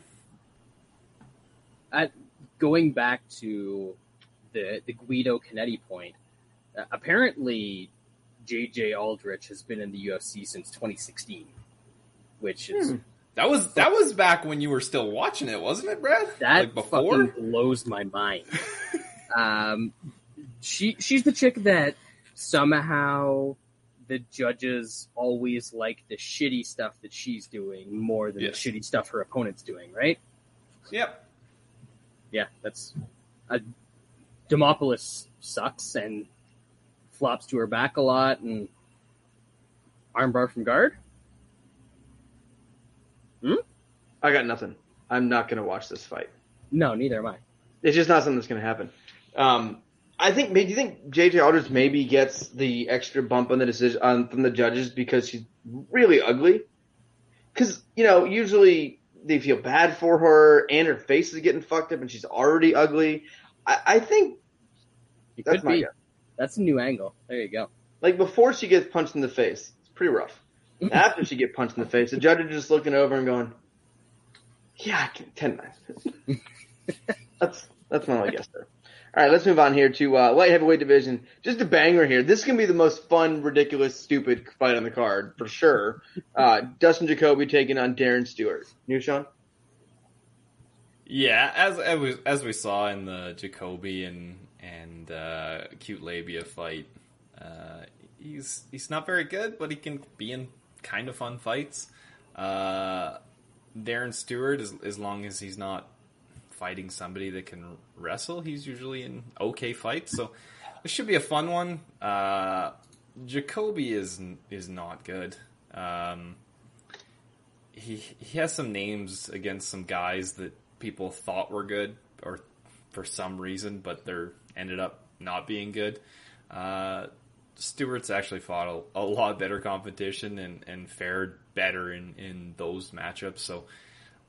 At going back to the the Guido Cannetti point, Uh, apparently, JJ Aldrich has been in the UFC since 2016, which is Hmm. That was that was back when you were still watching it, wasn't it, Brad? that like before. fucking blows my mind. [laughs] um, she she's the chick that somehow the judges always like the shitty stuff that she's doing more than Yes. the shitty stuff her opponent's doing, right? Yep. Yeah, that's uh, Demopoulos sucks and flops to her back a lot and armbar from guard. I got nothing. I'm not going to watch this fight. No, neither am I. It's just not something that's going to happen. Um, I think. Do you think JJ Aldrich maybe gets the extra bump on the decision on, from the judges because she's really ugly? Because you know, usually they feel bad for her, and her face is getting fucked up, and she's already ugly. I, I think It that's could my be. guess. That's a new angle. There you go. Like before she gets punched in the face, it's pretty rough. [laughs] After she gets punched in the face, the judge is just looking over and going, "Yeah, I can- ten minutes." [laughs] that's that's my only guess there. All right, let's move on here to uh, light heavyweight division. Just a banger here. This is gonna be the most fun, ridiculous, stupid fight on the card for sure. Uh, Dustin Jacoby taking on Darren Stewart. New Sean? Yeah, as as we, saw in the Jacoby and and uh, cute labia fight, uh, he's he's not very good, but he can be in kind of fun fights. Uh, Darren Stewart, as as long as he's not fighting somebody that can wrestle, he's usually in okay fights. So this should be a fun one. Uh, Jacoby is is not good. Um, he he has some names against some guys that people thought were good or for some reason, but they're ended up not being good. Uh, Stewart's actually fought a, a lot better competition and, and fared better in, in those matchups. So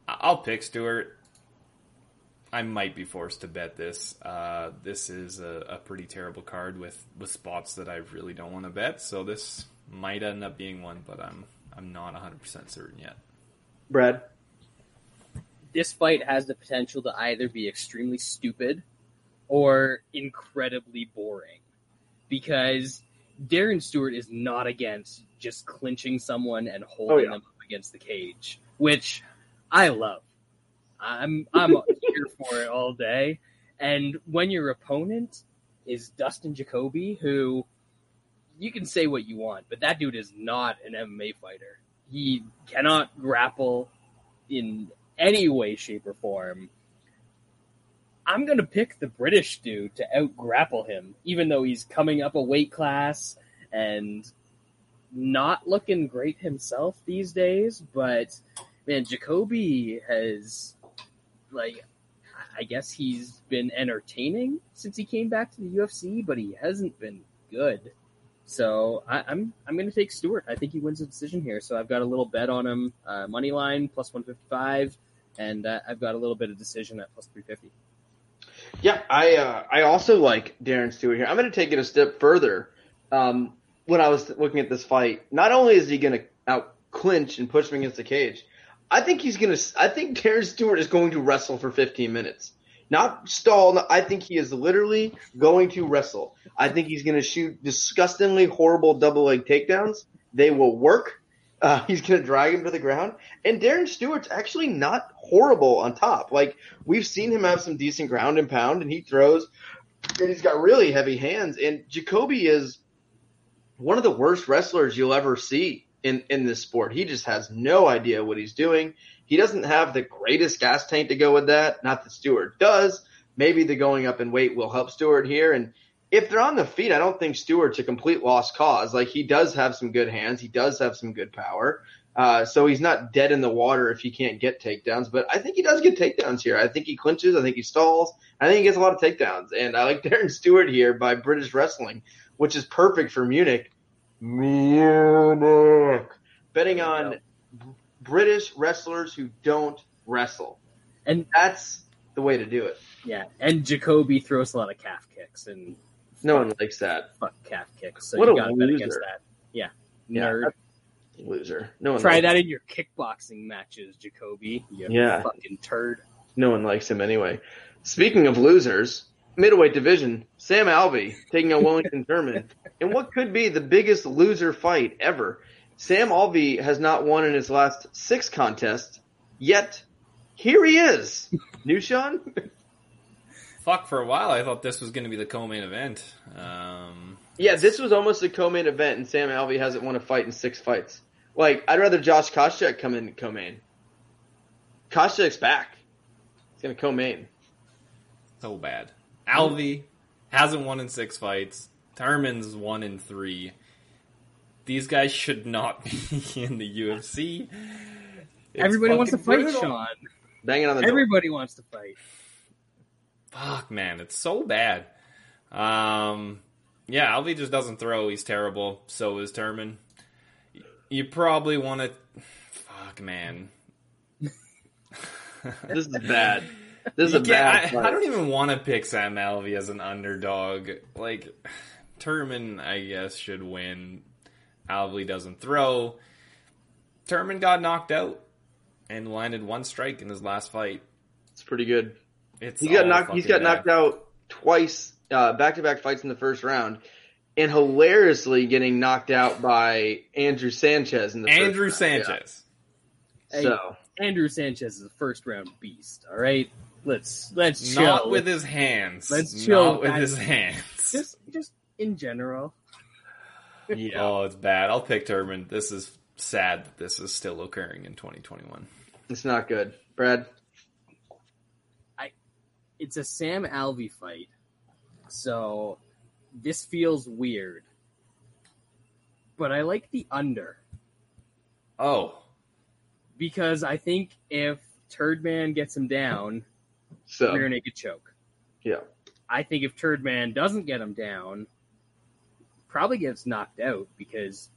I'll pick Stewart. I might be forced to bet this. Uh, this is a, a pretty terrible card with, with spots that I really don't want to bet. So this might end up being one, but I'm I'm not 100% certain yet. Brad? This fight has the potential to either be extremely stupid or incredibly boring because Darren Stewart is not against just clinching someone and holding Oh, yeah. them up against the cage, which I love. I'm I'm [laughs] here for it all day. And when your opponent is Dustin Jacoby, who you can say what you want, but that dude is not an MMA fighter. He cannot grapple in any way, shape, or form. I'm gonna pick the British dude to out grapple him, even though he's coming up a weight class and not looking great himself these days. But man, Jacoby has like I guess he's been entertaining since he came back to the UFC, but he hasn't been good. So I, I'm I'm going to take Stewart. I think he wins the decision here. So I've got a little bet on him, uh, money line plus one fifty five, and uh, I've got a little bit of decision at plus three fifty. Yeah, I uh, I also like Darren Stewart here. I'm going to take it a step further. Um, when I was looking at this fight, not only is he going to out clinch and push him against the cage, I think he's going to. I think Darren Stewart is going to wrestle for 15 minutes, not stall. I think he is literally going to wrestle. I think he's going to shoot disgustingly horrible double leg takedowns. They will work. Uh, he's going to drag him to the ground. And Darren Stewart's actually not horrible on top. Like we've seen him have some decent ground and pound, and he throws, and he's got really heavy hands. And Jacoby is one of the worst wrestlers you'll ever see in in this sport. He just has no idea what he's doing. He doesn't have the greatest gas tank to go with that. Not that Stewart does. Maybe the going up in weight will help Stewart here. And if they're on the feet, I don't think Stewart's a complete lost cause. Like he does have some good hands. He does have some good power. Uh, so he's not dead in the water if he can't get takedowns, but I think he does get takedowns here. I think he clinches. I think he stalls. I think he gets a lot of takedowns. And I like [laughs] Darren Stewart here by British Wrestling, which is perfect for Munich. Munich. Betting on. British wrestlers who don't wrestle. And That's the way to do it. yeah, and Jacoby throws a lot of calf kicks and No one likes that. fuck calf kicks. So What you a got to bet against loser. that. Yeah, Yeah, nerd. Loser. No one Try that in your kickboxing matches, Jacoby. You Yeah. fucking turd. No one likes him anyway. Speaking of losers, middleweight division, Sam Alvey taking on Wellington [laughs] Turman in what could be the biggest loser fight ever. Sam Alvey has not won in his last six contests, yet here he is. [laughs] New Sean? Fuck, for a while I thought this was going to be the co-main event. Um, Yeah, this was almost a co-main event, and Sam Alvey hasn't won a fight in six fights. Like, I'd rather Josh Koscheck come in co-main. Koscheck's back. He's gonna co-main. so bad. Alvey hasn't won in six fights. Turman's won in three. These guys should not [laughs] be in the UFC. It's Everybody wants to fight, brutal. Sean. Banging on the door. Everybody wants to fight. Fuck, man, it's so bad. Um, yeah, Alvey just doesn't throw. He's terrible. So is Turman. You probably want to. Fuck, man. This is bad. This is You a bad I. I don't even want to pick Sam Alvey as an underdog. Like, Turman, I guess, should win. Alvey doesn't throw. Turman got knocked out and landed one strike in his last fight. It's pretty good. It's He got knocked. He's fucking got knocked out twice, uh, back-to-back fights in the first round, and hilariously getting knocked out by Andrew Sanchez in the Andrew first round. Sanchez. Yeah. Hey, So Andrew Sanchez is a first round beast. All right, let's let's chill. Not with his hands. Let's chill, Not with his hands. just just in general. [laughs] yeah, Oh, it's bad. I'll pick Turman. This is sad that this is still occurring in 2021. it's not good. Brad, It's a Sam Alvey fight, so this feels weird. But I like the under Oh, because I think if Turdman gets him down, so rear naked choke. yeah, I think if Turdman doesn't get him down, probably gets knocked out because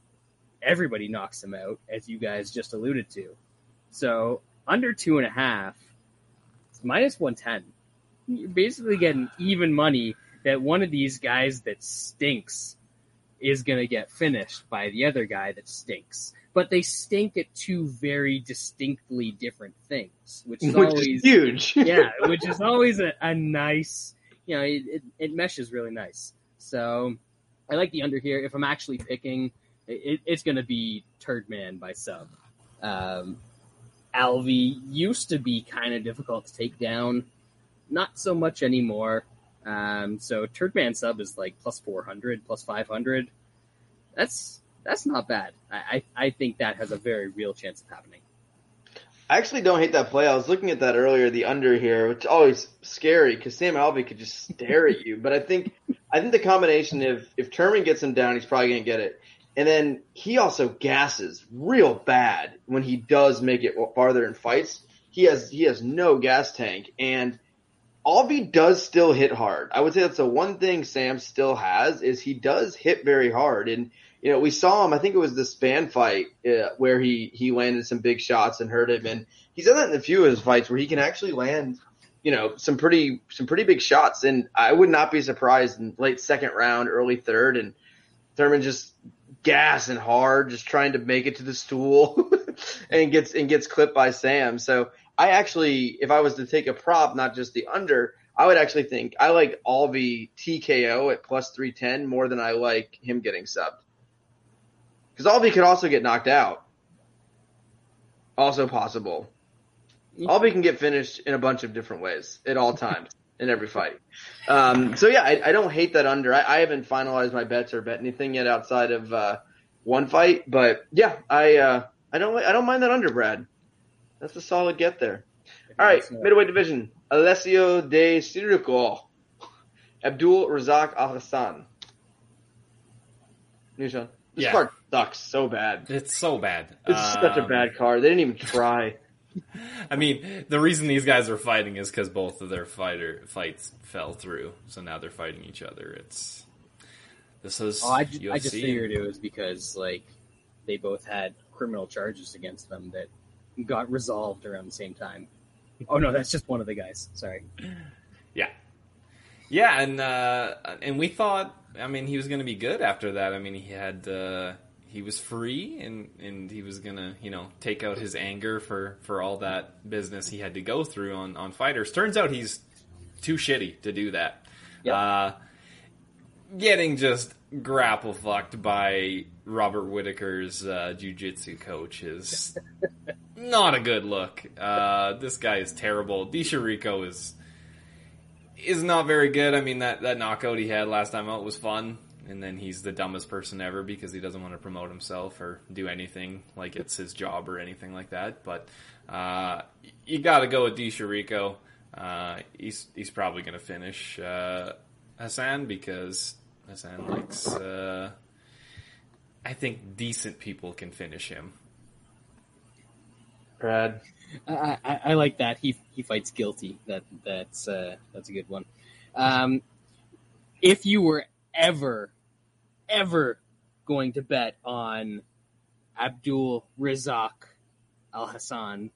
everybody knocks him out, as you guys just alluded to. So under two and a half, it's minus one ten. You're basically getting even money that one of these guys that stinks is going to get finished by the other guy that stinks. But they stink at two very distinctly different things, which is which always is huge. [laughs] yeah, which is always a, a nice, you know, it, it, it meshes really nice. So I like the under here. If I'm actually picking, it, it's going to be Turdman by sub. Um, Alvey used to be kind of difficult to take down, not so much anymore. Um, so Turdman sub is like plus 400, plus 500. That's that's not bad. I, I, I think that has a very real chance of happening. I actually don't hate that play. I was looking at that earlier, the under here, which is always scary because Sam Alvey could just [laughs] stare at you. But I think I think the combination if if Turman gets him down, he's probably gonna get it. And then he also gasses real bad when he does make it farther in fights. He has he has no gas tank, and Alvey does still hit hard. I would say that's the one thing Sam still has is he does hit very hard. And you know, we saw him. I think it was the Spann fight uh, where he he landed some big shots and hurt him. And he's done that in a few of his fights where he can actually land, you know, some pretty some pretty big shots. And I would not be surprised in late second round, early third, and Turman just gassing hard, just trying to make it to the stool, [laughs] and gets and gets clipped by Sam. So I actually, if I was to take a prop, not just the under. I would actually think I like Alvey TKO at plus 310 more than I like him getting subbed. Because Alvey could also get knocked out. Also possible. Alvey can get finished in a bunch of different ways at all times [laughs] in every fight. Um, so yeah, I, I don't hate that under. I, I haven't finalized my bets or bet anything yet outside of uh, one fight, but yeah, I uh, I don't I don't mind that under, Brad. That's a solid get there. All right, So- middleweight division: Alessio Di Chirico, [laughs] Abdul Razak Alhassan. Nushan. This Yeah. card sucks so bad. it's so bad. It's such a Um, bad card. They didn't even try. [laughs] [laughs] I mean, the reason these guys are fighting is because both of their fighter fights fell through, so now they're fighting each other. It's this is Oh, I, ju- I just UFC. figured it was because like they both had criminal charges against them that got resolved around the same time. Oh no, that's just one of the guys. Sorry. Yeah, yeah, and uh, and we thought, I mean, he was going to be good after that. I mean, he had uh, he was free, and and he was going to you know take out his anger for for all that business he had to go through on on fighters. Turns out he's too shitty to do that. Yep. Uh, getting just grapple fucked by Robert Whitaker's uh, jujitsu coach is [laughs] not a good look. Uh, this guy is terrible. Di Chirico is is not very good. I mean that that knockout he had last time out was fun, and then he's the dumbest person ever because he doesn't want to promote himself or do anything like it's his job or anything like that. But uh, you got to go with Di Chirico. Uh, he's he's probably going to finish uh, Hassan because Hassan likes. Uh, I think decent people can finish him. Brad. I, I, I like that. He he fights guilty. That that's uh, that's a good one. Um, if you were ever ever going to bet on Abdul Rizak Al Hassan,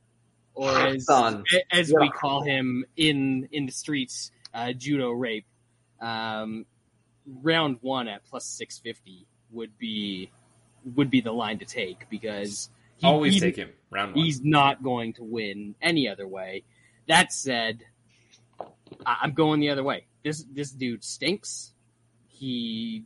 or as Hassan. as we Yeah. call him in in the streets, uh, judo rape, um, round one at plus six fifty would be would be the line to take because he, Always he- take him round one. He's not going to win any other way. That said, I- I'm going the other way. This this dude stinks. He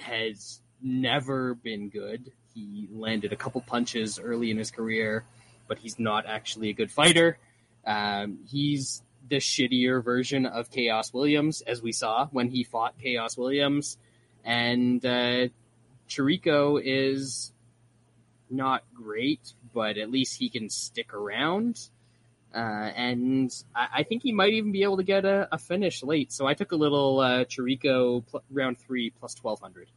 has never been good. He landed a couple punches early in his career, but he's not actually a good fighter. Um, he's the shittier version of Khaos Williams, as we saw when he fought Khaos Williams, and uh, Chirico is not great, but at least he can stick around. Uh, and I, I think he might even be able to get a, a finish late. So I took a little uh, Chirico pl- round three plus 1200.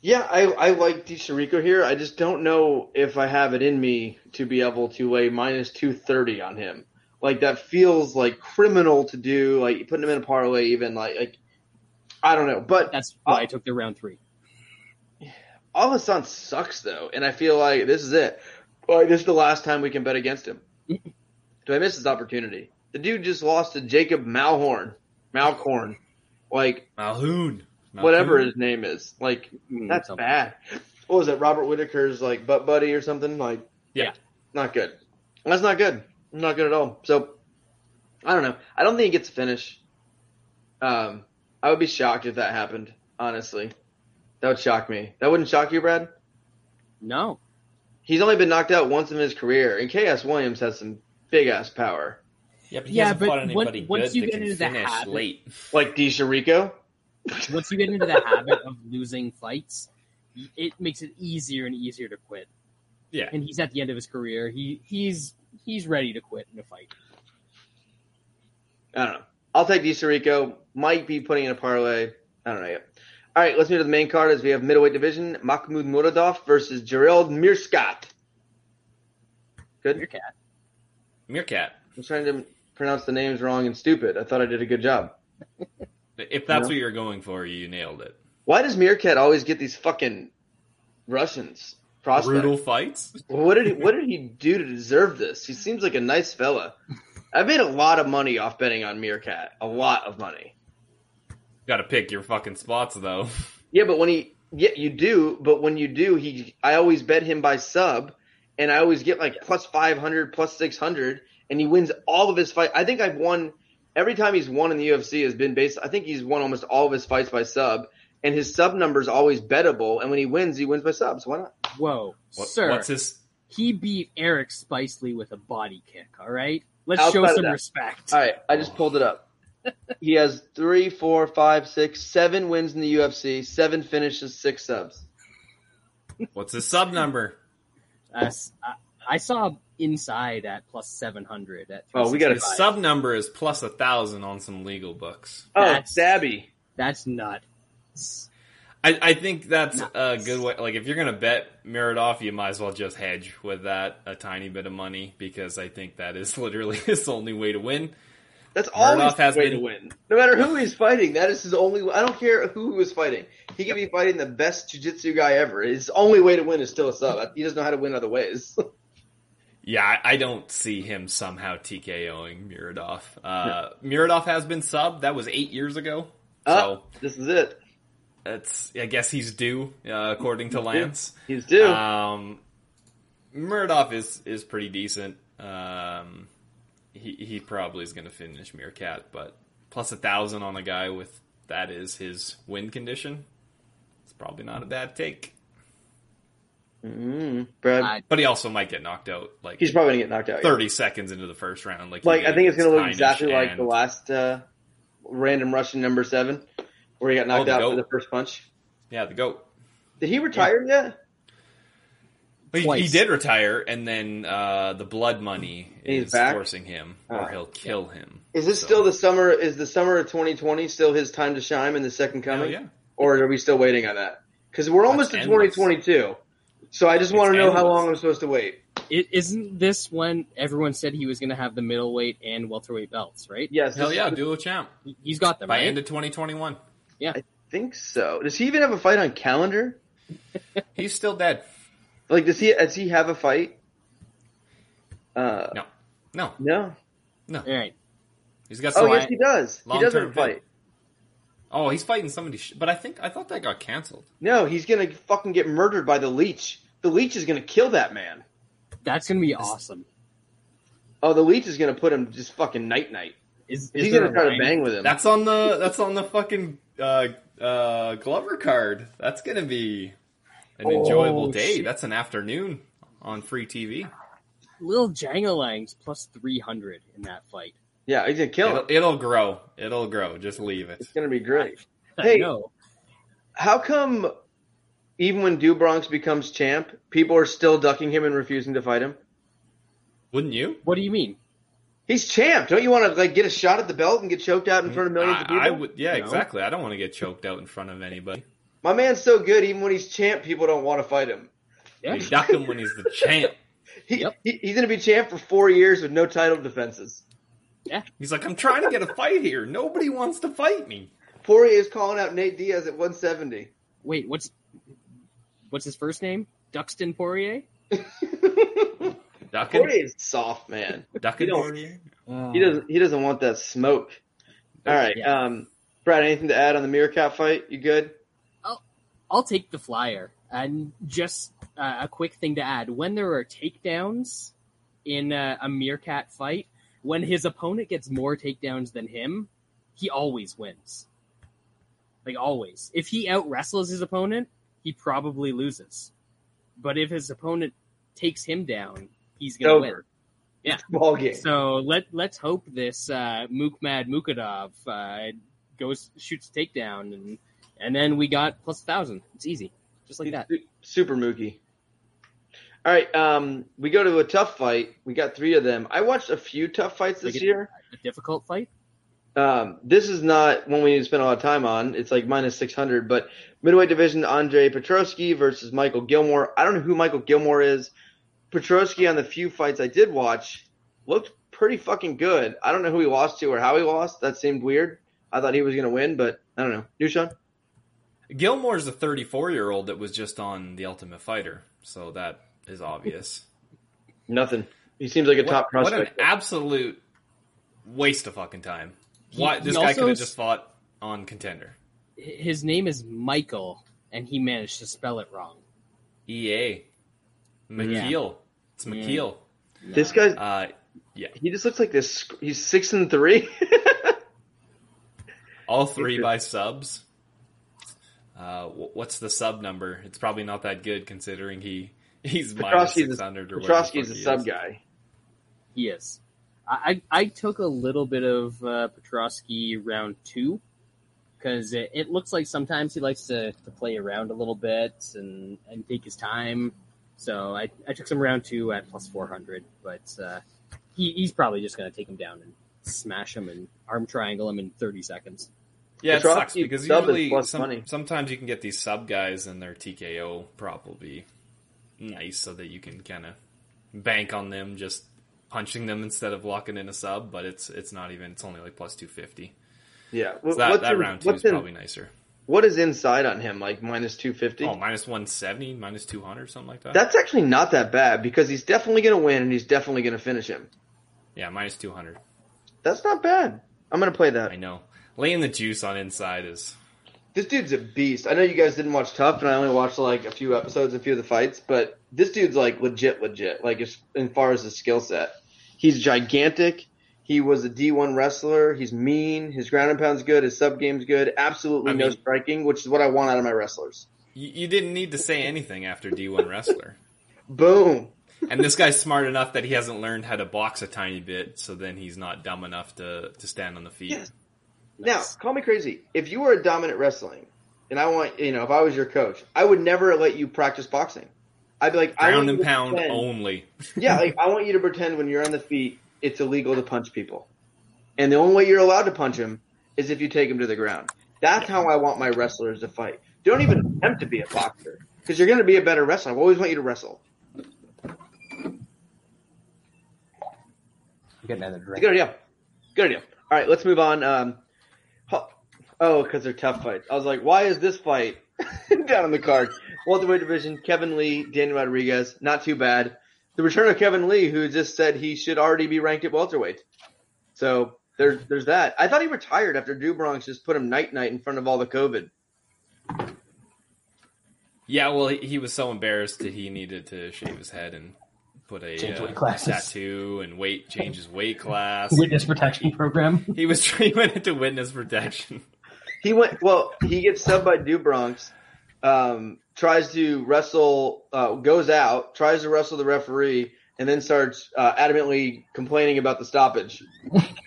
Yeah, I, I like Di Chirico here. I just don't know if I have it in me to be able to lay minus 230 on him. Like, that feels like criminal to do. Like, putting him in a parlay, even. Like, like I don't know. But That's why I took the round three. Alhassan sucks, though. And I feel like this is it. Like, this is the last time we can bet against him. [laughs] do I miss this opportunity? The dude just lost to Jacob Malhorn. Malcorn. Like, Malhoun. whatever his name is. Like, Mm, That's something. bad. What was it? Robert Whitaker's like butt buddy or something? Like, Yeah. not good. That's not good. Not good at all. So, I don't know. I don't think he gets a finish. Um, I would be shocked if that happened. Honestly, that would shock me. That wouldn't shock you, Brad. No. He's only been knocked out once in his career, and Khaos Williams has some big ass power, Yeah, but he Yeah, hasn't but fought once- anybody once good you that get can into the finish habit- late. like Di Chirico. [laughs] Once you get into the habit of losing fights, it makes it easier and easier to quit. Yeah. And he's at the end of his career. He he's he's ready to quit in a fight. I don't know. I'll take Di Chirico. Might be putting in a parlay. I don't know yet. All right, let's move to the main card as we have middleweight division. Mahmoud Muradov versus Gerald Meerschaert. Good. Meerkat. Meerkat. I'm trying to pronounce the names wrong and stupid. I thought I did a good job. [laughs] If that's what you're going for, you nailed it. Why does Meerkat always get these fucking Russians prospects? Brutal fights. What did he, what did he do to deserve this? He seems like a nice fella. I've made a lot of money off betting on Meerkat. A lot of money. Got to pick your fucking spots though. [laughs] Yeah, but when he yeah you do, but when you do, he I always bet him by sub, and I always get like plus five hundred, plus six hundred, and he wins all of his fight. I think I've won every time he's won in the UFC has been based. I think he's won almost all of his fights by sub, and his sub number is always bettable. And when he wins, he wins by subs. Why not? Whoa, What, sir! What's his? He beat Eric Spicely with a body kick. All right, let's Outside show some that. respect. All right, I just pulled it up. He has three, four, five, six, seven wins in the UFC, seven finishes, six subs. What's his sub number? Uh, s- I- I saw inside at plus seven hundred. At Oh, we gotta- His 365. sub number is plus a thousand on some legal books. Oh, That's- Stabby. That's nuts. I, I think that's a good way. Like, if you're gonna bet Muradov, you might as well just hedge with that a tiny bit of money because I think that is [laughs] literally his only way to win. That's always Murdoch has way been- to win. No matter who he's fighting, that is his only. I don't care who he was fighting. He could be fighting the best jiu-jitsu guy ever. His only way to win is still a sub. He doesn't know how to win other ways. [laughs] Yeah, I, don't see him somehow TKOing Muradov. Uh, Muradov has been sub. That was eight years ago. So Oh, this is it. it's I guess he's due, uh, according to Lance. He's due. Um, Murdoch is is pretty decent. Um, he he probably is going to finish Meerkat, but plus a thousand on a guy with that is his win condition. It's probably not a bad take. Mm, Brad, But he also might get knocked out like he's probably gonna get knocked out. yeah. 30 seconds into the first round. Like, Like I think it's gonna look exactly Heinisch like the last uh, random Russian number seven, where he got knocked Oh, out goat. for the first punch. Yeah, the goat. Did he retire yet? He, he did retire, and then uh, the blood money He's is back? forcing him, Ah. or he'll kill him. Is this So- still the summer? Is the summer of 2020 still his time to shine in the second Hell coming? yeah. Or are we still waiting on that? Because we're almost to endless. 2022. So I just want to It's know how long I'm supposed to wait. It, isn't this when everyone said he was going to have the middleweight and welterweight belts, right? Yes, Hell yeah, dual champ He- He's got them, by right? end of 2021. Yeah, I think so. Does he even have a fight on calendar? [laughs] He's still dead. Like, does he? Does he have a fight? Uh, No, no, no. All right. he's got Oh yes, he does. He does have a fight. Oh, he's fighting somebody. Sh- but I think I thought that got canceled. No, he's gonna fucking get murdered by the leech. The leech is gonna kill that man. That's going to be awesome. Oh, the leech is gonna put him just fucking night night. Is, is He's gonna a try to bang with him. That's on the that's on the fucking uh, uh, Glover card. That's gonna be an Oh, enjoyable day. shit. That's an afternoon on free TV. Lil Jangalangs plus 300 in that fight. yeah, he's gonna kill. It'll, it'll grow. It'll grow. Just leave it. It's gonna be great. I Hey. know. How come even when Do Bronx becomes champ, people are still ducking him and refusing to fight him? Wouldn't you? What do you mean? He's champ. Don't you want to like get a shot at the belt and get choked out in front of millions I, of people? I would. Yeah, No. exactly. I don't want to get choked out in front of anybody. My man's so good. Even when he's champ, people don't want to fight him. Yeah. You duck him when he's the champ. [laughs] He, Yep. he he's gonna be champ for four years with no title defenses. Yeah. He's like, I'm trying to get a fight here. Nobody wants to fight me. Poirier is calling out Nate Diaz at 170. Wait, what's what's his first name? Duxton Poirier? [laughs] Ducking, Poirier is soft, man. ducking. You don't- He doesn't. He doesn't want that smoke. All right, Yeah. um, Brad. Anything to add on the Meerkat fight? You good? I'll take the flyer. And just uh, a quick thing to add: when there are takedowns in uh, a meerkat fight, when his opponent gets more takedowns than him, he always wins. Like always. If he out wrestles his opponent, he probably loses. But if his opponent takes him down, he's gonna win. Yeah. Ball game. So let let's hope this uh, Mukmad Mukadov uh, goes shoots a takedown and and then we got plus a thousand. It's easy, just like that. Super Mookie. All right, um, we go to a tough fight. We got three of them. I watched a few tough fights this Like a- year. A difficult fight. Um, this is not one we need to spend a lot of time on. It's like minus 600, but middleweight division, Andre Petroski versus Michael Gillmore. I don't know who Michael Gillmore is. Petroski on the few fights I did watch looked pretty fucking good. I don't know who he lost to or how he lost. That seemed weird. I thought he was going to win, but I don't know. Dushan? Gillmore's a 34 year old that was just on The Ultimate Fighter, so that is obvious. Nothing. He seems like a top what, what an absolute waste of fucking time. He- Why this guy could have just fought on Contender. His name is Michael, and he managed to spell it wrong. EA McKeel. It's Yeah. This guy's Uh, yeah, he just looks like this. He's six and three. [laughs] all three by subs. Uh, what's the sub number? It's probably not that good considering he [laughs] he's minus Petroski's six a, hundred or whatever. the Petroski's a sub is. guy. He is. I I, I took a little bit of uh, Petroski round two because it, it looks like sometimes he likes to, to play around a little bit and, and take his time. So I, I took some round two at plus four hundred, but uh, he, he's probably just going to take him down and smash him and arm triangle him in thirty seconds. Yeah, it sucks because usually some- sometimes you can get these sub guys and their TKO probably nice so that you can kind of bank on them just punching them instead of locking in a sub. But it's it's not even. It's only like plus two fifty. Yeah. So that what's that in- round two is in- probably nicer. What is inside on him? Like minus two fifty. Oh, minus one seventy, minus two hundred, something like that. That's actually not that bad because he's definitely going to win and he's definitely going to finish him. yeah, minus two hundred. That's not bad. I'm going to play that. I know. Laying the juice on inside is This dude's a beast. I know you guys didn't watch TUF, and I only watched like a few episodes, a few of the fights, but this dude's like legit, legit. Like as, as far as his skill set, he's gigantic. He was a D1 wrestler. He's mean. His ground and pound's good. His sub game's good. Absolutely I no mean- striking, which is what I want out of my wrestlers. You, you didn't need to say anything after D1 wrestler. [laughs] Boom. And this guy's smart enough that he hasn't learned how to box a tiny bit, so then he's not dumb enough to, to stand on the feet. Yes. Now, call me crazy. If you were a dominant wrestling, and I want, you know, if I was your coach, I would never let you practice boxing. I'd be like, I want Ground you and to pound pretend- only. [laughs] yeah, like I want you to pretend when you're on the feet, it's illegal to punch people, and the only way you're allowed to punch them is if you take them to the ground. That's how I want my wrestlers to fight. Don't even attempt to be a boxer because you're going to be a better wrestler. I always want you to wrestle. Get another drink. good idea. Good idea. All right, let's move on. Um, ho- oh, because they're TUF fights. I was like, why is this fight [laughs] down on the card? Welterweight division: Kevin Lee, Daniel Rodriguez. Not too bad. The return of Kevin Lee, who just said he should already be ranked at welterweight. So there's there's that. I thought he retired after Do Bronx just put him night night in front of all the COVID. Yeah, well, he, he was so embarrassed that he needed to shave his head and put a Change uh, weight classes. tattoo and weight change his weight [laughs] class. Witness protection program. he was he went into witness protection. He went well. He gets subbed by Do Bronx. Um, tries to wrestle, uh, goes out, tries to wrestle the referee, and then starts uh, adamantly complaining about the stoppage. [laughs]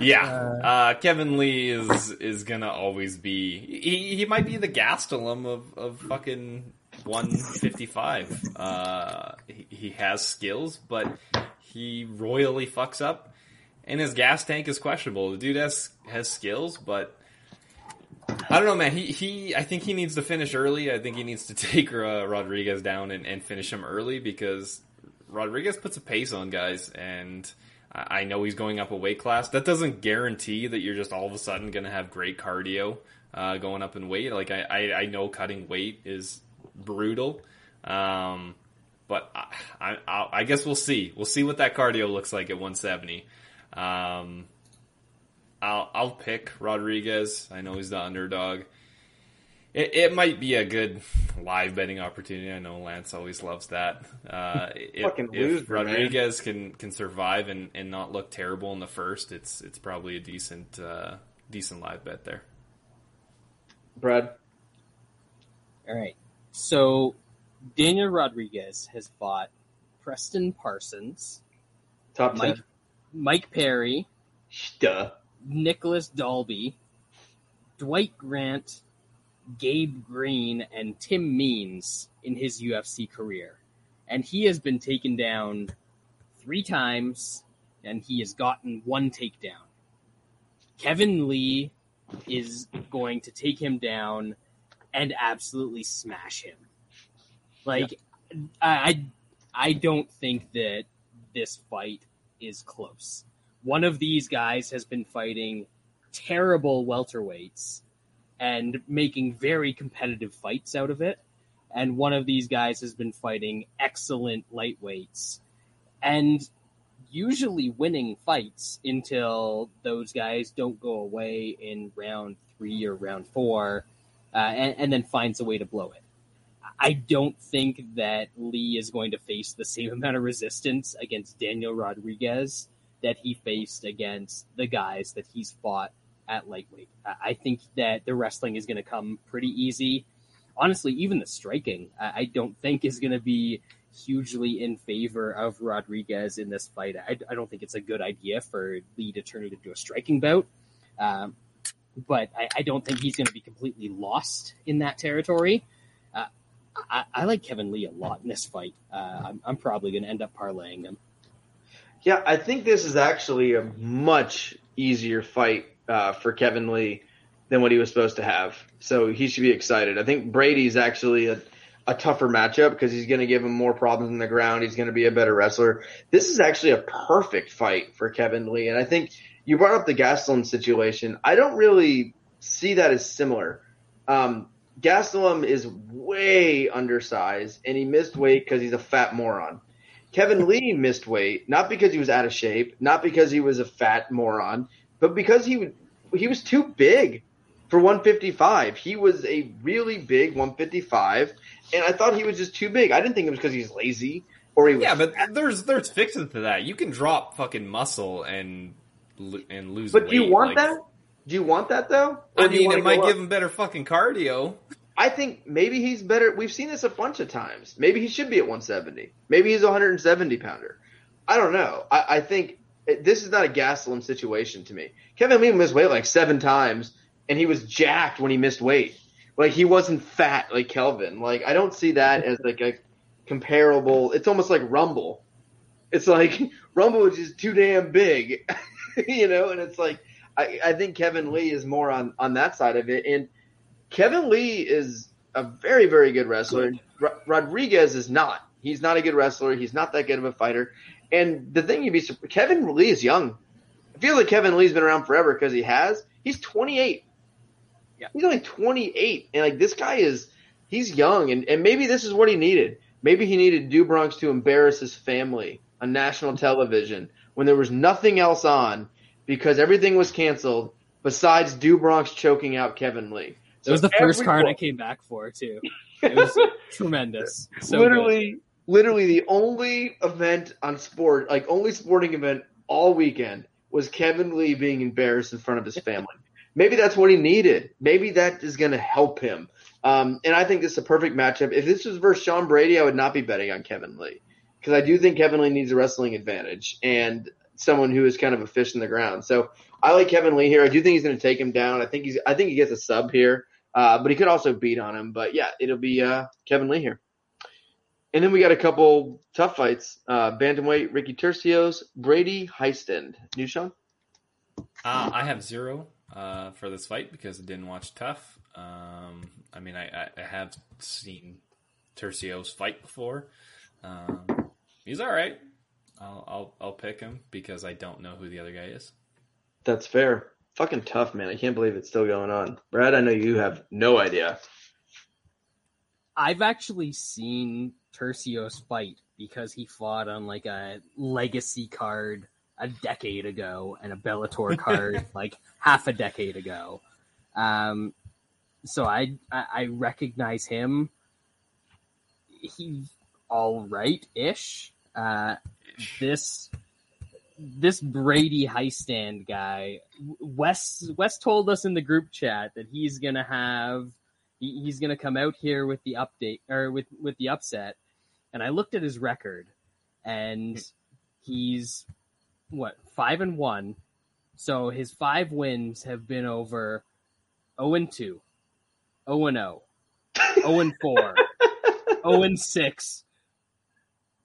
Yeah, uh, Kevin Lee is is gonna always be. He he might be the Gastelum of of fucking one fifty five. Uh, he, he has skills, but he royally fucks up, and his gas tank is questionable. The dude has has skills, but. I don't know, man. He he. I think he needs to finish early. I think he needs to [laughs] take uh, Rodriguez down and, and finish him early because Rodriguez puts a pace on guys, and I know he's going up a weight class. That doesn't guarantee that you're just all of a sudden going to have great cardio uh, going up in weight. Like I, I, I know cutting weight is brutal, um, but I, I, I guess we'll see. We'll see what that cardio looks like at 170. Um, I'll I'll pick Rodriguez. I know he's the underdog. It, it might be a good live betting opportunity. I know Lance always loves that. Uh, [laughs] if, Fucking if loser, man. Rodriguez can can survive and, and not look terrible in the first, it's it's probably a decent uh, decent live bet there. Brad, All right. So Daniel Rodriguez has fought Preston Parsons, top Mike ten. Mike Perry, Duh. Nicolas Dalby, Dwight Grant, Gabe Green, and Tim Means in his UFC career. And he has been taken down three times, and he has gotten one takedown. Kevin Lee is going to take him down and absolutely smash him. Like, I, I I don't think that this fight is close. One of these guys has been fighting terrible welterweights and making very competitive fights out of it. And one of these guys has been fighting excellent lightweights and usually winning fights until those guys don't go away in round three or round four uh, and, and then finds a way to blow it. I don't think that Lee is going to face the same [laughs] amount of resistance against Daniel Rodriguez that he faced against the guys that he's fought at lightweight. I think that the wrestling is going to come pretty easy. Honestly, even the striking, I I don't think is going to be hugely in favor of Rodriguez in this fight. I, I don't think it's a good idea for Lee to turn it into a striking bout. Um, but I, I don't think he's going to be completely lost in that territory. Uh, I, I like Kevin Lee a lot in this fight. Uh, I'm, I'm probably going to end up parlaying him. Yeah, I think this is actually a much easier fight uh, for Kevin Lee than what he was supposed to have. So he should be excited. I think Brady's actually a, a tougher matchup because he's going to give him more problems on the ground. He's going to be a better wrestler. This is actually a perfect fight for Kevin Lee. And I think you brought up the Gastelum situation. I don't really see that as similar. Um, Gastelum is way undersized and he missed weight because he's a fat moron. Kevin Lee missed weight not because he was out of shape, not because he was a fat moron, but because he he was too big for 155. He was a really big 155, and I thought he was just too big. I didn't think it was because he's lazy or he was Yeah, but there's there's fixes to that. You can drop fucking muscle and and lose. Weight. But do you want like- that? Do you want that though? Or I mean, it might give up? him better fucking cardio. I think maybe he's better. We've seen this a bunch of times. Maybe he should be at 170. Maybe he's a 170 pounder. I don't know. I, I think it, this is not a Gastelum situation to me. Kevin Lee missed weight like seven times, and he was jacked when he missed weight. Like he wasn't fat like Kelvin. Like I don't see that as like a comparable. It's almost like Rumble. It's like [laughs] Rumble is just too damn big, [laughs] you know. And it's like I, I think Kevin mm-hmm. Lee is more on on that side of it. And Kevin Lee is a very very good wrestler. Ro- Rodriguez is not. He's not a good wrestler. He's not that good of a fighter. And the thing you'd be Kevin Lee is young. I feel like Kevin Lee's been around forever because he has. He's 28. Yeah. He's only 28, and like this guy is, he's young, and, and maybe this is what he needed. Maybe he needed Do Bronx to embarrass his family on national television when there was nothing else on because everything was canceled besides Do Bronx choking out Kevin Lee. It was the first card I came back for too. [laughs] It was tremendous. So good. literally, literally the only event on sport, like only sporting event all weekend, was Kevin Lee being embarrassed in front of his [laughs] family. Maybe that's what he needed. Maybe that is going to help him. Um, and I think this is a perfect matchup. If this was versus Sean Brady, I would not be betting on Kevin Lee because I do think Kevin Lee needs a wrestling advantage and someone who is kind of a fish in the ground. So I like Kevin Lee here. I do think he's going to take him down. I think he's. I think he gets a sub here, uh, but he could also beat on him. But yeah, it'll be uh, Kevin Lee here. And then we got a couple tough fights. Uh, bantamweight Ricky Turcios, Brady Hiestand. New Sean? Uh, I have zero uh, for this fight because I didn't watch TUF. Um, I mean, I, I, have seen Turcios fight before. Um, he's all right. I'll, I'll I'll pick him because I don't know who the other guy is. That's fair. Fucking TUF, man. I can't believe it's still going on. Brad, I know you have no idea. I've actually seen Turcios fight because he fought on like a legacy card a decade ago and a Bellator [laughs] card like half a decade ago. Um, so I, I I recognize him. He's all right ish. Uh, this this Brady Hiestand guy, Wes Wes told us in the group chat that he's gonna have he, he's gonna come out here with the update or with with the upset. And I looked at his record, and he's what five and one. So his five wins have been over zero and two, zero and zero, zero and four, zero [laughs] and six,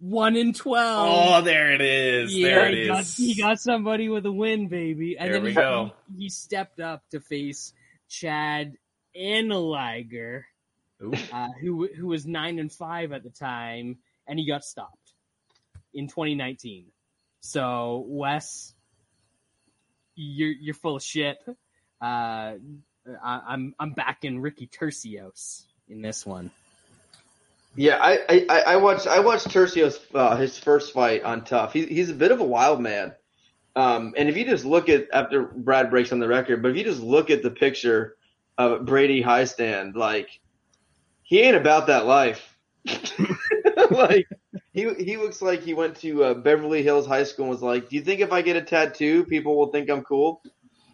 one in twelve. Oh, there it is. Yeah, there it he got, he got somebody with a win, baby. And There then we he, go. he, he stepped up to face Chad Analiger, uh, who who was nine and five at the time, and he got stopped in 2019. So Wes, you're you're full of shit. Uh, I, I'm I'm backing Ricky Turcios in this one. Yeah, I I, I- watched I watched Turcios uh, his first fight on TUF. He, he's a bit of a wild man. Um, and if you just look at after Brad breaks on the record, but if you just look at the picture of Brady Hiestand, like he ain't about that life. [laughs] like he he looks like he went to uh, Beverly Hills High School and was like, "Do you think if I get a tattoo, people will think I'm cool?"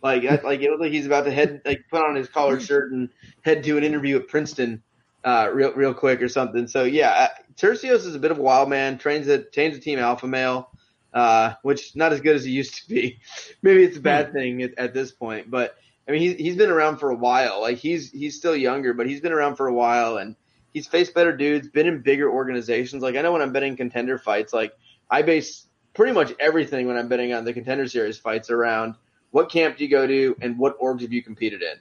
Like like it looks like he's about to head like put on his collared shirt and head to an interview at Princeton uh, real real quick or something. So yeah, uh, Turcios is a bit of a wild man. Trains a trains a team alpha male, uh, which not as good as he used to be. [laughs] Maybe it's a bad thing at, at this point, but I mean he's he's been around for a while. Like he's he's still younger, but he's been around for a while and he's faced better dudes. Been in bigger organizations. Like I know when I'm betting contender fights, like I base pretty much everything when I'm betting on the contender series fights around what camp do you go to and what orgs have you competed in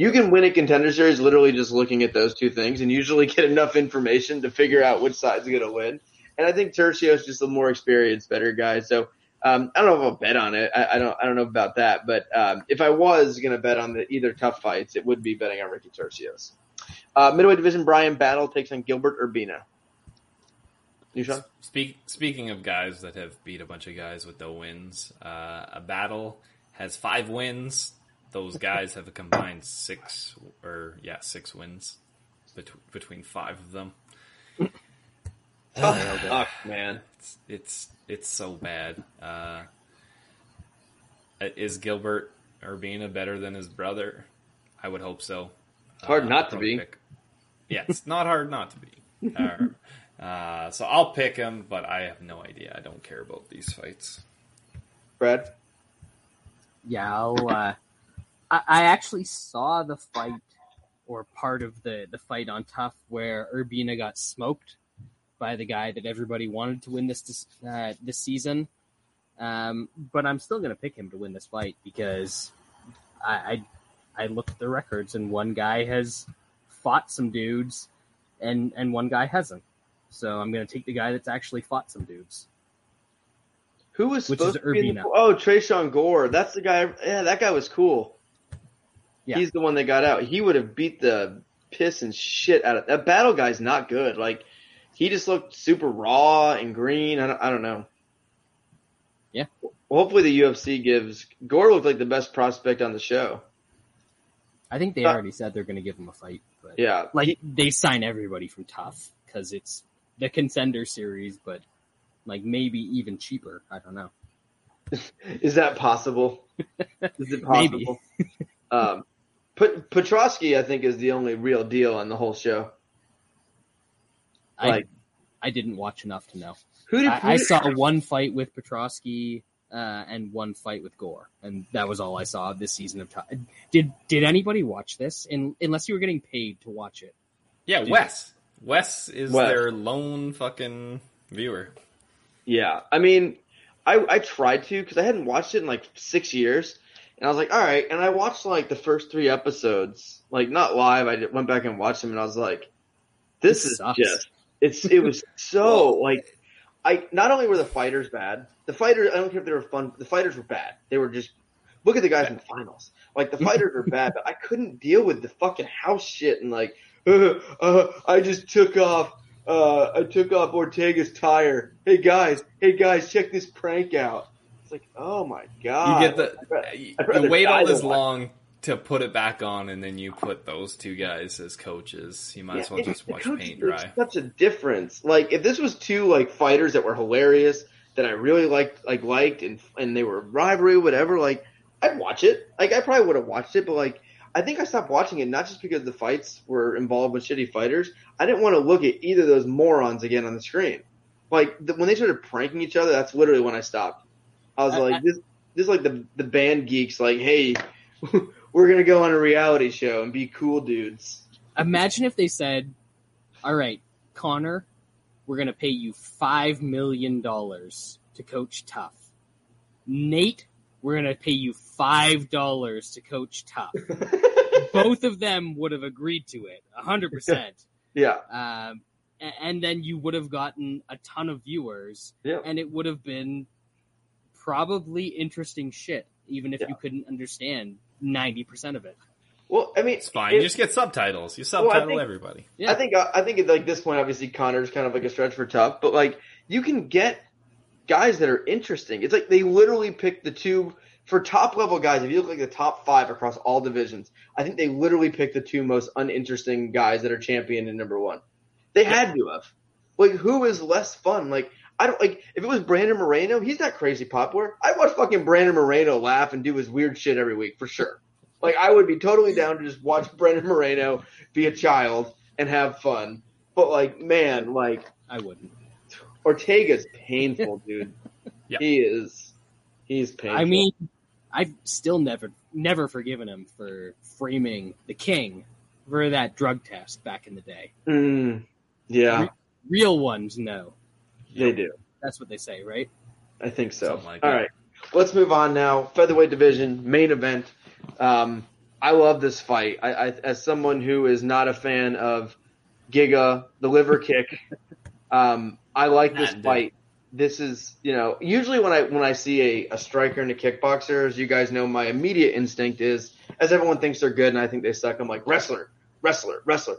you can win a contender series literally just looking at those two things and usually get enough information to figure out which side's going to win. And I think Tercio's just a more experienced, better guy. So um, I don't know if I'll bet on it. I, I don't. I don't know about that. But um, if I was going to bet on the either TUF fights, it would be betting on Ricky Turcios. Uh, middleweight division: Bryan Battle takes on Gilbert Urbina. You Sean? Speak, speaking of guys that have beat a bunch of guys with no wins, uh, a battle has five wins. Those guys have a combined six, or yeah, six wins bet- between five of them. [laughs] TUF sucks, man. It's it's it's so bad. Uh, is Gilbert Urbina better than his brother? I would hope so. It's hard Uh, not to be. pick- Yeah, it's not hard not to be. Uh, [laughs] uh, so I'll pick him, but I have no idea. I don't care about these fights. Brad. Yeah, I'll, uh, I, I actually saw the fight or part of the, the fight on TUF where Urbina got smoked by the guy that everybody wanted to win this this, uh, this season. Um, but I'm still going to pick him to win this fight because I, I I looked at the records and one guy has fought some dudes and and one guy hasn't. So I'm going to take the guy that's actually fought some dudes. Who was Which supposed is to be the, Urbina. Oh, Tresean Gore. That's the guy. Yeah, that guy was cool. Yeah. He's the one that got out. He would have beat the piss and shit out of that battle guy's not good. Like he just looked super raw and green. I don't, I don't know. Yeah. Hopefully the UFC gives Gore looked like the best prospect on the show. I think they Uh, already said they're going to give him a fight. But Yeah. like He- they sign everybody from TUF because it's the contender series, but like maybe even cheaper. I don't know. [laughs] is that possible? [laughs] Is it Maybe. possible? [laughs] um, Pet- Petroski, I think, is the only real deal on the whole show. Like- I I didn't watch enough to know. Who did, I, who I saw one fight with Petroski uh, and one fight with Gore, and that was all I saw this season of TUF. Did Did anybody watch this? In, unless you were getting paid to watch it. Yeah, Wes. Wes is Wes. their lone fucking viewer. Yeah, I mean, I I tried to because I hadn't watched it in like six years, and I was like, all right, and I watched like the first three episodes, like not live. I went back and watched them, and I was like, this, This is sucks. just it's it was [laughs] so like I not only were the fighters bad, the fighters I don't care if they were fun, the fighters were bad. They were just look at the guys in the finals, like the fighters were bad, but I couldn't deal with the fucking house shit and like, uh, [laughs] uh, I just took off uh, I took off Ortega's tire. Hey guys, hey guys, check this prank out. It's like, oh my god! You get the you wait all this watch- long to put it back on, and then you put those two guys as coaches. You might as well just watch paint dry. Such a difference. Like if this was two like fighters that were hilarious that I really liked, like liked, and and they were rivalry, whatever. Like I'd watch it. Like I probably would have watched it, but like I think I stopped watching it not just because the fights were involved with shitty fighters. I didn't want to look at either of those morons again on the screen. Like the, when they started pranking each other, that's literally when I stopped. I was I- like, I- this, this is like the the band geeks. Like, hey, [laughs] we're gonna go on a reality show and be cool dudes. Imagine if they said, "All right, Conor, we're going to pay you five million dollars to coach TUF. Nate, we're going to pay you five dollars to coach TUF." [laughs] Both of them would have agreed to it, hundred percent. [laughs] Yeah. Um, and then you would have gotten a ton of viewers, Yeah. and it would have been probably interesting shit, even if Yeah. you couldn't understand ninety percent of it. Well, I mean, It's fine. it- you just get subtitles. You Well, I subtitle think- everybody. Yeah. I think uh, I think at like this point, obviously Conor's kind of like a stretch for TUF, but like you can get guys that are interesting. It's like they literally picked the two for top level guys. If you look like the top five across all divisions, I think they literally picked the two most uninteresting guys that are champion and number one. They had to have. Like who is less fun? Like I don't like if it was Brandon Moreno, he's not crazy popular. I'd watch fucking Brandon Moreno laugh and do his weird shit every week for sure. Like I would be totally down to just watch [laughs] Brandon Moreno be a child and have fun. But like, man, like I wouldn't. Ortega's painful, [laughs] dude. Yeah. He is. He's painful. I mean, I've still never never forgiven him for framing the king for that drug test back in the day. Mm, yeah, Real ones, no. They do. That's what they say, right? I think so. Something like All that. right, let's move on now. Featherweight division main event. Um, I love this fight. I, I, as someone who is not a fan of Giga, the liver [laughs] kick, um, I like this And, fight. This is, you know, usually when I when I see a, a striker and a kickboxer, as you guys know, my immediate instinct is, as everyone thinks they're good and I think they suck, I'm like wrestler, wrestler, wrestler.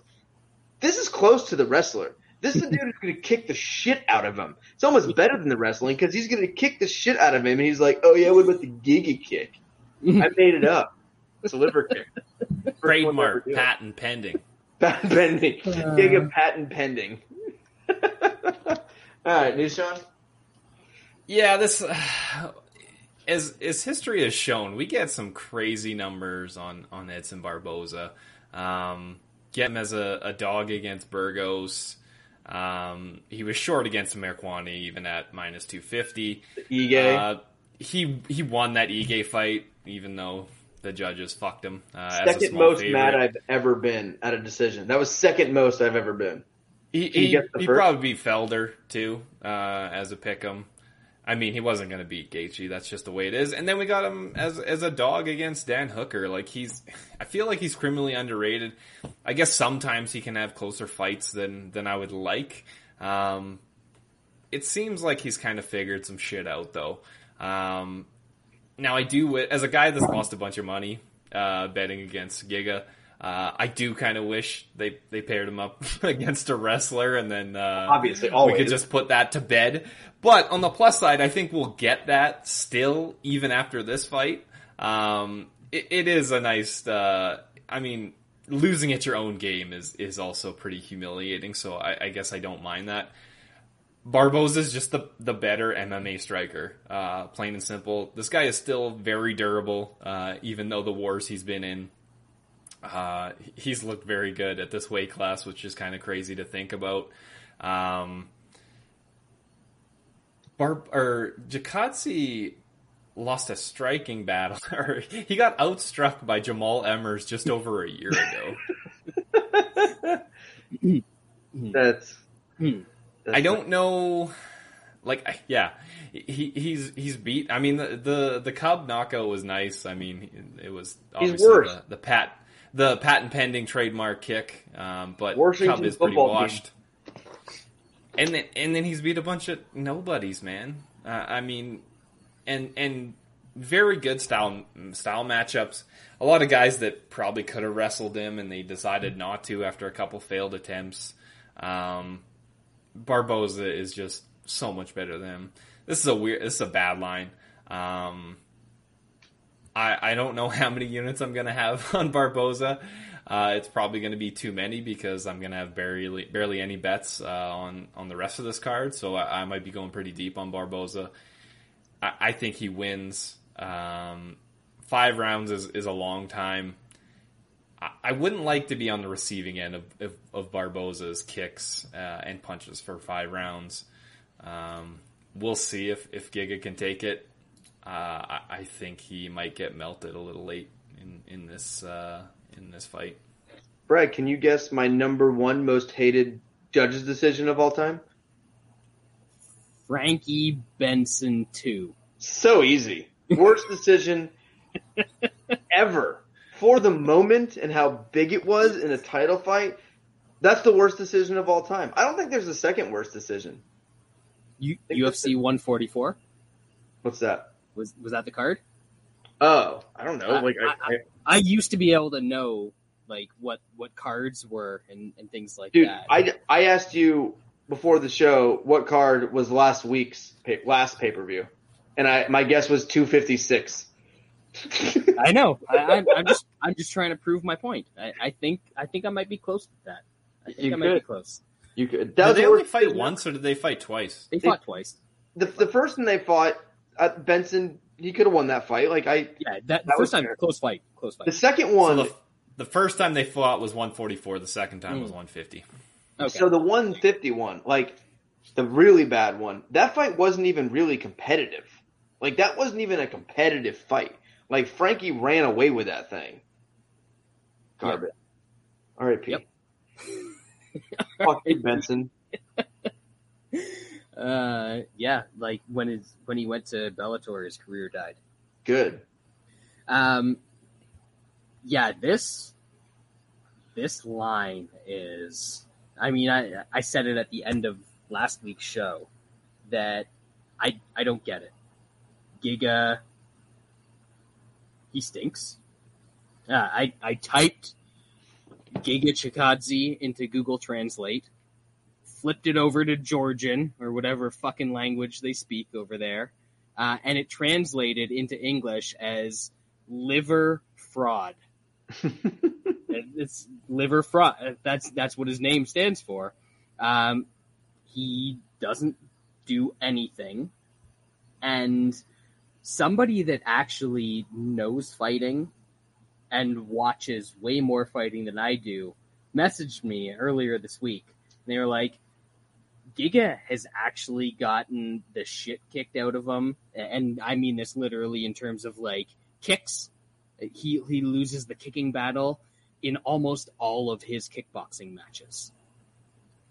This is close to the wrestler. This is the dude who's going to kick the shit out of him. It's almost better than the wrestling because he's going to kick the shit out of him, and he's like, "Oh yeah, what about the Giga kick? I made it up. It's a liver kick. [laughs] First one to ever Trademark, patent pending. patent pending. [laughs] Giga patent pending. [laughs] All right, news, Sean. Yeah, this [sighs] as as history has shown, we get some crazy numbers on on Edson Barboza. Um, get him as a, a dog against Burgos. Um, he was short against Marquani even at minus two fifty. Ige. Uh, he he won that Ige fight, even though the judges fucked him. Uh, second most favorite. mad I've ever been at a decision. That was second most I've ever been. He He he, gets the he probably beat Felder too uh, as a pick'em. I mean, he wasn't going to beat Gaethje. That's just the way it is. And then we got him as as a dog against Dan Hooker. Like he's, I feel like he's criminally underrated. I guess sometimes he can have closer fights than than I would like. Um, it seems like he's kind of figured some shit out though. Um, now I do, as a guy that's lost a bunch of money uh, betting against Giga, uh, I do kind of wish they they paired him up [laughs] against a wrestler, and then uh, Obviously, we could just put that to bed. But on the plus side, I think we'll get that still, even after this fight. Um, it, it is a nice. Uh, I mean, losing at your own game is is also pretty humiliating. So I, I guess I don't mind that. Barboza's just the the better MMA striker, uh, plain and simple. This guy is still very durable, uh, even though the wars he's been in. Uh, he's looked very good at this weight class, which is kind of crazy to think about. Um, Bar or Chikadze lost a striking battle, [laughs] or he got outstruck by Jamall Emmers just over a year ago. [laughs] That's. That's I don't know. Like, I- yeah, he he's he's beat. I mean, the the, the Cub knockout was nice. I mean, it was obviously the, the pat the patent pending trademark kick, um, but Washington Cub is pretty football team. And then and then he's beat a bunch of nobodies, man. Uh, I mean, and and very good style style matchups. A lot of guys that probably could have wrestled him, and they decided not to after a couple failed attempts. Um, Barboza is just so much better than him. This is a weird. This is a bad line. Um, I I don't know how many units I'm gonna have [laughs] on Barboza. Uh, it's probably going to be too many because I'm going to have barely barely any bets uh, on on the rest of this card. So I, I might be going pretty deep on Barboza. I, I think he wins. Um, five rounds is, is a long time. I, wouldn't like to be on the receiving end of, of, of Barboza's kicks uh, and punches for five rounds. Um, we'll see if, if Giga can take it. Uh, I, I think he might get melted a little late in, in this uh, in this fight. Brad, can you guess my number one most hated judge's decision of all time? Frankie Benson two. So easy. Worst decision [laughs] ever. For the moment and how big it was in a title fight, that's the worst decision of all time. I don't think there's a second worst decision. U- UFC 144 What's that? was was that the card? Oh, I don't know. I- Like I, I, I used to be able to know like what what cards were and, and things like dude, that. I, I asked you before the show what card was last week's pay, last pay per view, and I my guess was two fifty six. I know. [laughs] I, I'm, I'm just I'm just trying to prove my point. I, I think I think I might be close to that. I think You I might be close. You could. That Did they only fight decision. once or did they fight twice? They fought twice. The the first time they fought, uh, Benson he could have won that fight. Like I, Yeah, that, the That was first time fair. close fight, close the fight. second So one. the, the first time they fought was 144. The second time was Mm. 150. Okay. So the 151, like the really bad one, that fight wasn't even really competitive. Like that wasn't even a competitive fight. Like Frankie ran away with that thing. Garbage. R.I.P. Yep. [laughs] Fuck you, Benson. [laughs] uh, yeah, like when his when he went to Bellator, his career died. Good. Um, yeah, this this line is. I mean, I I said it at the end of last week's show that I I don't get it. Giga, he stinks. Uh, I I typed Giga Chikadze into Google Translate, flipped it over to Georgian or whatever fucking language they speak over there, uh, and it translated into English as liver fraud. [laughs] it's liver fraud. That's that's what his name stands for. Um, he doesn't do anything. And somebody that actually knows fighting and watches way more fighting than I do messaged me earlier this week. And they were like, Giga has actually gotten the shit kicked out of him. And I mean this literally in terms of like kicks. He, he loses the kicking battle in almost all of his kickboxing matches.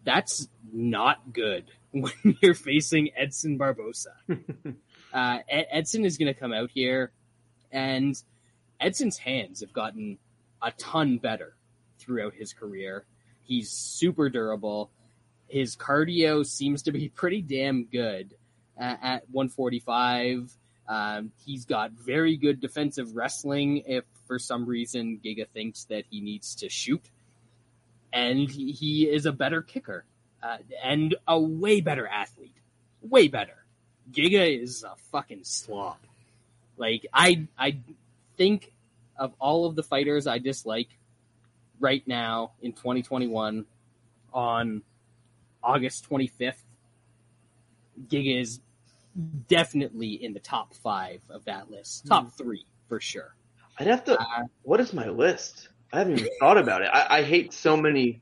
That's not good [laughs] when you're facing Edson Barboza. [laughs] uh, Edson is going to come out here, and Edson's hands have gotten a ton better throughout his career. He's super durable. His cardio seems to be [laughs] pretty damn good uh, at 145. Um, he's got very good defensive wrestling if for some reason Giga thinks that he needs to shoot. And he, is a better kicker uh, and a way better athlete. Way better. Giga is a fucking slob. Like I I think of all of the fighters I dislike right now in 2021 on August 25th, Giga is definitely in the top five of that list. Top three for sure. I'd have to. Uh, what is my list? I haven't even thought about it. I, I hate so many.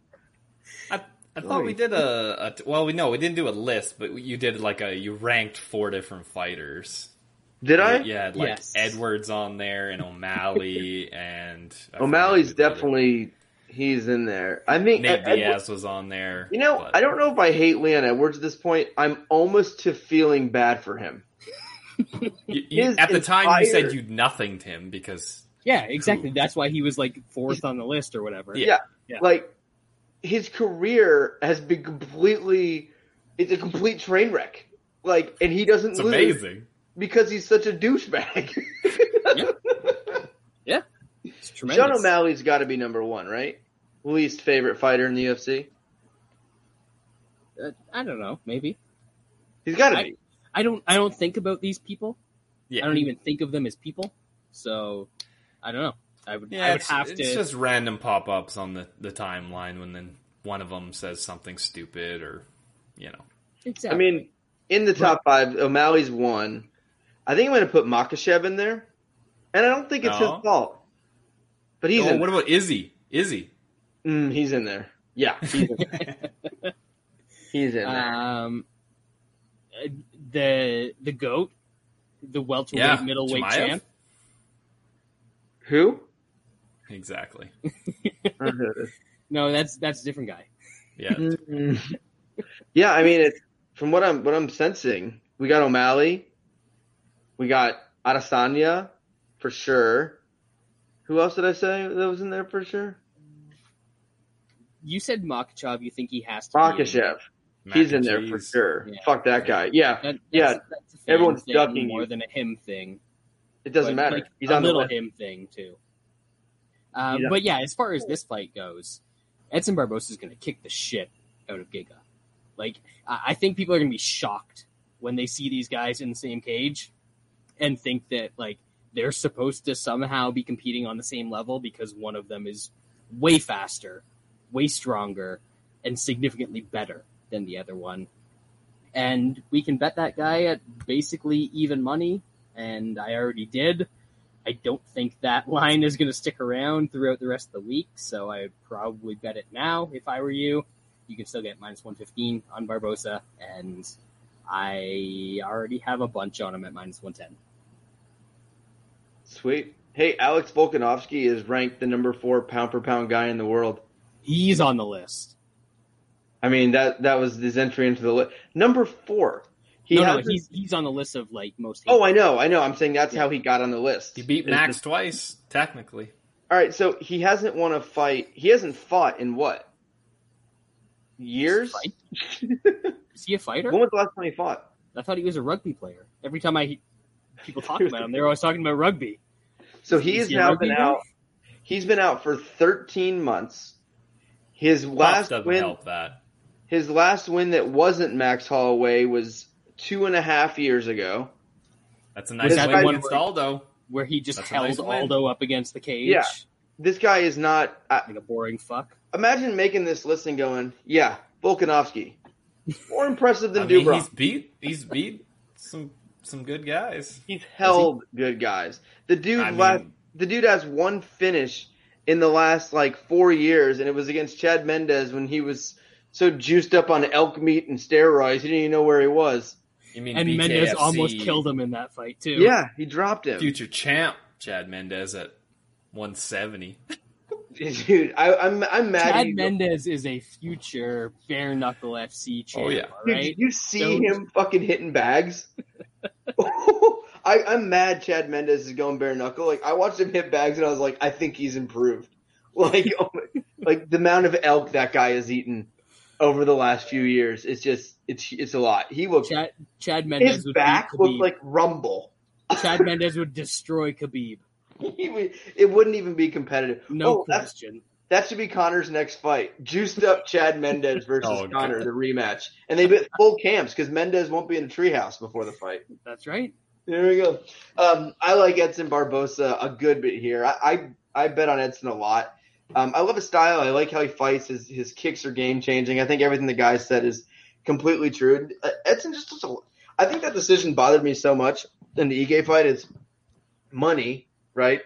I, I thought we did a, a well, we know we didn't do a list, but you did like a you ranked four different fighters. Did I? Yeah, like Yes. Edwards on there and O'Malley [laughs] and I O'Malley's who other- definitely he's in there. I think Nate Ed- Diaz was on there. You know, but- I don't know if I hate Leon Edwards at this point. I'm almost to feeling bad for him. [laughs] You- you- his at the time, you said you'd nothinged him because yeah, exactly. That's why he was like fourth on the list or whatever. Yeah. Yeah. Like his career has been completely it's a complete train wreck. Like and he doesn't it's lose amazing. because he's such a douchebag. [laughs] It's tremendous. Sean O'Malley's got to be number 1, right? Least favorite fighter in the UFC. Uh, I don't know. Maybe He's got to I- be. I don't. I don't think about these people. Yeah, I don't even think of them as people. So I don't know. I would. Yeah, I would it's, have it's to. just random pop ups on the, the timeline when then one of them says something stupid or you know. I mean, in the top 5, O'Malley's one. I think I'm going to put Makhachev in there. And I don't think it's No. his fault. But he's oh, in what about Izzy? Izzy. Mm, he's in there. Yeah, he's in there. [laughs] he's in there. um, uh, the the goat, the welterweight Yeah, middleweight Chimaev? champ. Who? Exactly. [laughs] No, that's that's a different guy. Yeah. [laughs] Yeah, I mean, it's from what I'm what I'm sensing, we got O'Malley, we got Adesanya for sure. Who else did I say that was in there for sure? You said Makhachev. You think he has to? Makhachev. He's in there for sure. Yeah. Fuck that guy. Yeah, That, Yeah, that's, that's a everyone's thing ducking more you. than a him thing. it doesn't but, matter. like, He's a on the little list. him thing too. Uh, Yeah. But yeah, as far as this fight goes, Edson Barboza is going to kick the shit out of Giga. Like, I I think people are going to be shocked when they see these guys in the same cage and think that like they're supposed to somehow be competing on the same level because one of them is way faster, way stronger, and significantly better than the other one. And we can bet that guy at basically even money, and I already did. I don't think that [laughs] line is going to stick around throughout the rest of the week, so I'd probably bet it now if I were you. You can still get minus 115 on Barboza, and I already have a bunch on him at minus 110. Sweet. Hey, Alex Volkanovski is ranked the number four pound per pound guy in the world. He's on the list. I mean that that was his entry into the list. Number four. He no, no, hasn't- he's he's on the list of like most. Oh, I know, I know. I'm saying that's how he got on the list. He beat Max just- twice, technically. All right, so he hasn't won a fight. He hasn't fought in what? Years? Fight? [laughs] Is he a fighter? When was the last time he fought? I thought he was a rugby player. Every time I people talk about him, they're always talking about rugby. So he has now been guy? out. He's been out for 13 months. His last doesn't win, help that. his last win that wasn't Max Holloway was two and a half years ago. That's a nice This win guy- against Aldo. Where he just That's held nice win. Aldo up against the cage. Yeah. This guy is not. I, Like a boring fuck. imagine making this list and going, "Yeah, Volkanovski, More impressive than I mean, Dubrow. he's beat. He's beat some some good guys. He's held good guys. The dude I mean- last, the dude has one finish in the last like four years, and it was against Chad Mendes when he was so juiced up on elk meat and steroids, he didn't even know where he was. You mean And BKFC, Mendes almost killed him in that fight too. Yeah, he dropped him. future champ Chad Mendes at 170. [laughs] Dude, I, I'm I'm mad. Chad he- Mendes is a future bare knuckle FC champ. Oh, yeah. all Dude, right. did you see Don't- him fucking hitting bags? I, I'm mad. Chad Mendes is going bare knuckle. Like I watched him hit bags, and I was like, I think he's improved. [laughs] Like, oh my- like the amount of elk that guy has eaten over the last few years, it's just it's it's a lot. He looked Chad Chad Mendes his would back looked like rumble. Chad [laughs] Mendes would destroy Khabib. He would- it wouldn't even be competitive. No oh, that's, question. That should be Conor's next fight. Juiced up Chad Mendes versus [laughs] Oh, Connor, God. the rematch, and they be full camps because Mendes won't be in the treehouse before the fight. That's right. There we go. Um, I like Edson Barboza a good bit here. I I, I bet on Edson a lot. Um, I love his style. I like how he fights. His his kicks are game changing. I think everything the guy said is completely true. Uh, Edson just does a, I think that decision bothered me so much in the Ige fight is money, right?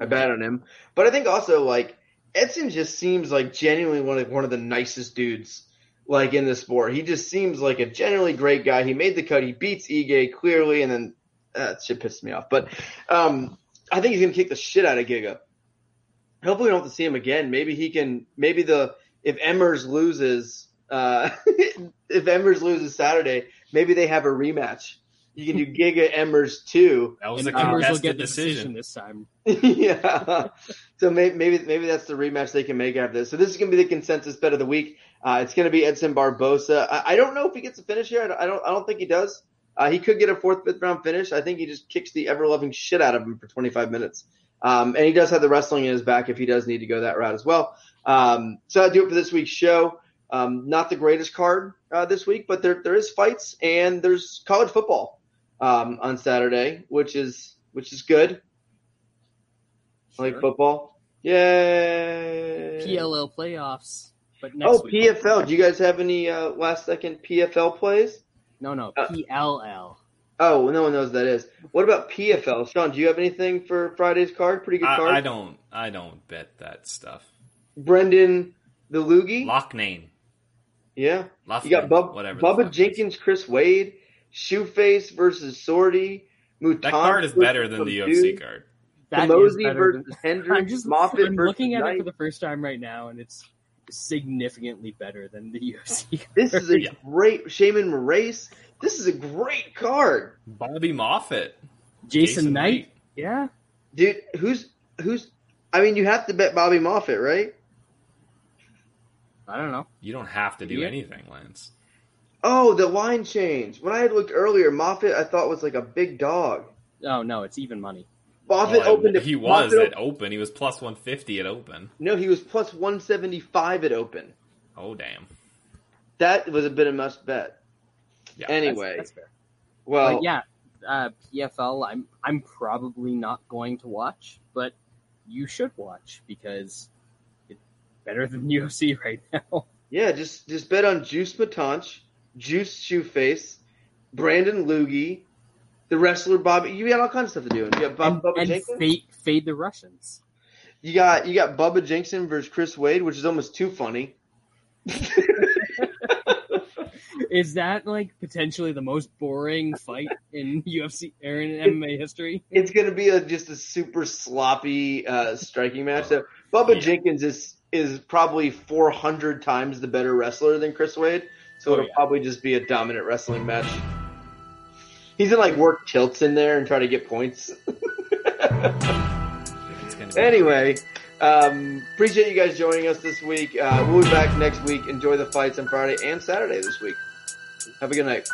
I bet on him, but I think also like Edson just seems like genuinely one of one of the nicest dudes like in the sport. He just seems like a genuinely great guy. He made the cut. He beats Ige clearly, and then uh, that shit pissed me off. But um, I think he's gonna kick the shit out of Giga. Hopefully, we don't have to see him again. Maybe he can. Maybe the if Emmers loses, uh, [laughs] if Emmers loses Saturday, maybe they have a rematch. You can do Giga Emmers two. That was And a Emmers will get the decision decision. this time. yeah. So maybe, maybe maybe that's the rematch they can make after this. So this is going to be the consensus bet of the week. Uh, it's going to be Edson Barboza. I, I don't know if he gets a finish here. I don't. I don't, I don't think he does. Uh, he could get a fourth, fifth round finish. I think he just kicks the ever loving shit out of him for 25 minutes. Um, and he does have the wrestling in his back if he does need to go that route as well. Um, so I do it for this week's show. Um, not the greatest card uh, this week, but there there is fights and there's college football um, on Saturday, which is which is good. I like football. Yay! PLL playoffs, but next Oh, week. PFL. Do you guys have any uh, last second PFL plays? No, no, Uh, PLL. Oh, no one knows what that is. What about PFL? Sean, do you have anything for Friday's card? Pretty good card. I, I don't. I don't bet that stuff. Brendan the Loogie. Loughnane. Yeah. Loughnane, You got Bub- whatever. Bubba fuck it is. Jenkins, Chris Wade, Shoeface versus Sordi. Mutant That card is better than the UFC card. That is Kamosi versus than- Hendricks. [laughs] I'm just Moffett I'm versus looking at Knight. it for the first time right now, and it's significantly better than the [laughs] UFC. This is a Yeah. great Shaman Race. This is a great card, Bobby Moffett. Jason, Jason Knight. Knight. Yeah, dude. Who's who's? I mean, you have to bet Bobby Moffett, right? I don't know. You don't have to do Yeah. anything, Lance. Oh, the line change. When I had looked earlier, Moffett I thought was like a big dog. Oh no, it's even money. Moffett Well, opened. it- he was Moffett at open. He was plus 150 at open. No, he was plus one seventy five at open. Oh damn. That was a bit of must bet. Yeah. That's- Anyway, that's, fair. well, but yeah, uh, PFL. I'm I'm probably not going to watch, but you should watch because it's better than [laughs] UFC right now. Yeah, just just bet on Juice Matanch, Juice Shoeface, Brandon Loogie, the wrestler Bobby. You got all kinds of stuff to do. You got Bob, and Bubba and Jenkins. fade, fade the Russians. You got you got Bubba Jenkins versus Chris Wade, which is almost too funny. [laughs] Is that like potentially the most boring fight in [laughs] UFC or in MMA history? it's going to be a, just a super sloppy uh, striking match. So Bubba Yeah. Jenkins is is probably 400 times the better wrestler than Chris Wade. So Oh, it'll yeah. probably just be a dominant wrestling match. He's gonna like work tilts in there and try to get points. [laughs] It's gonna be Anyway, um, appreciate you guys joining us this week. Uh, we'll be back next week. Enjoy the fights on Friday and Saturday this week. Have a good night.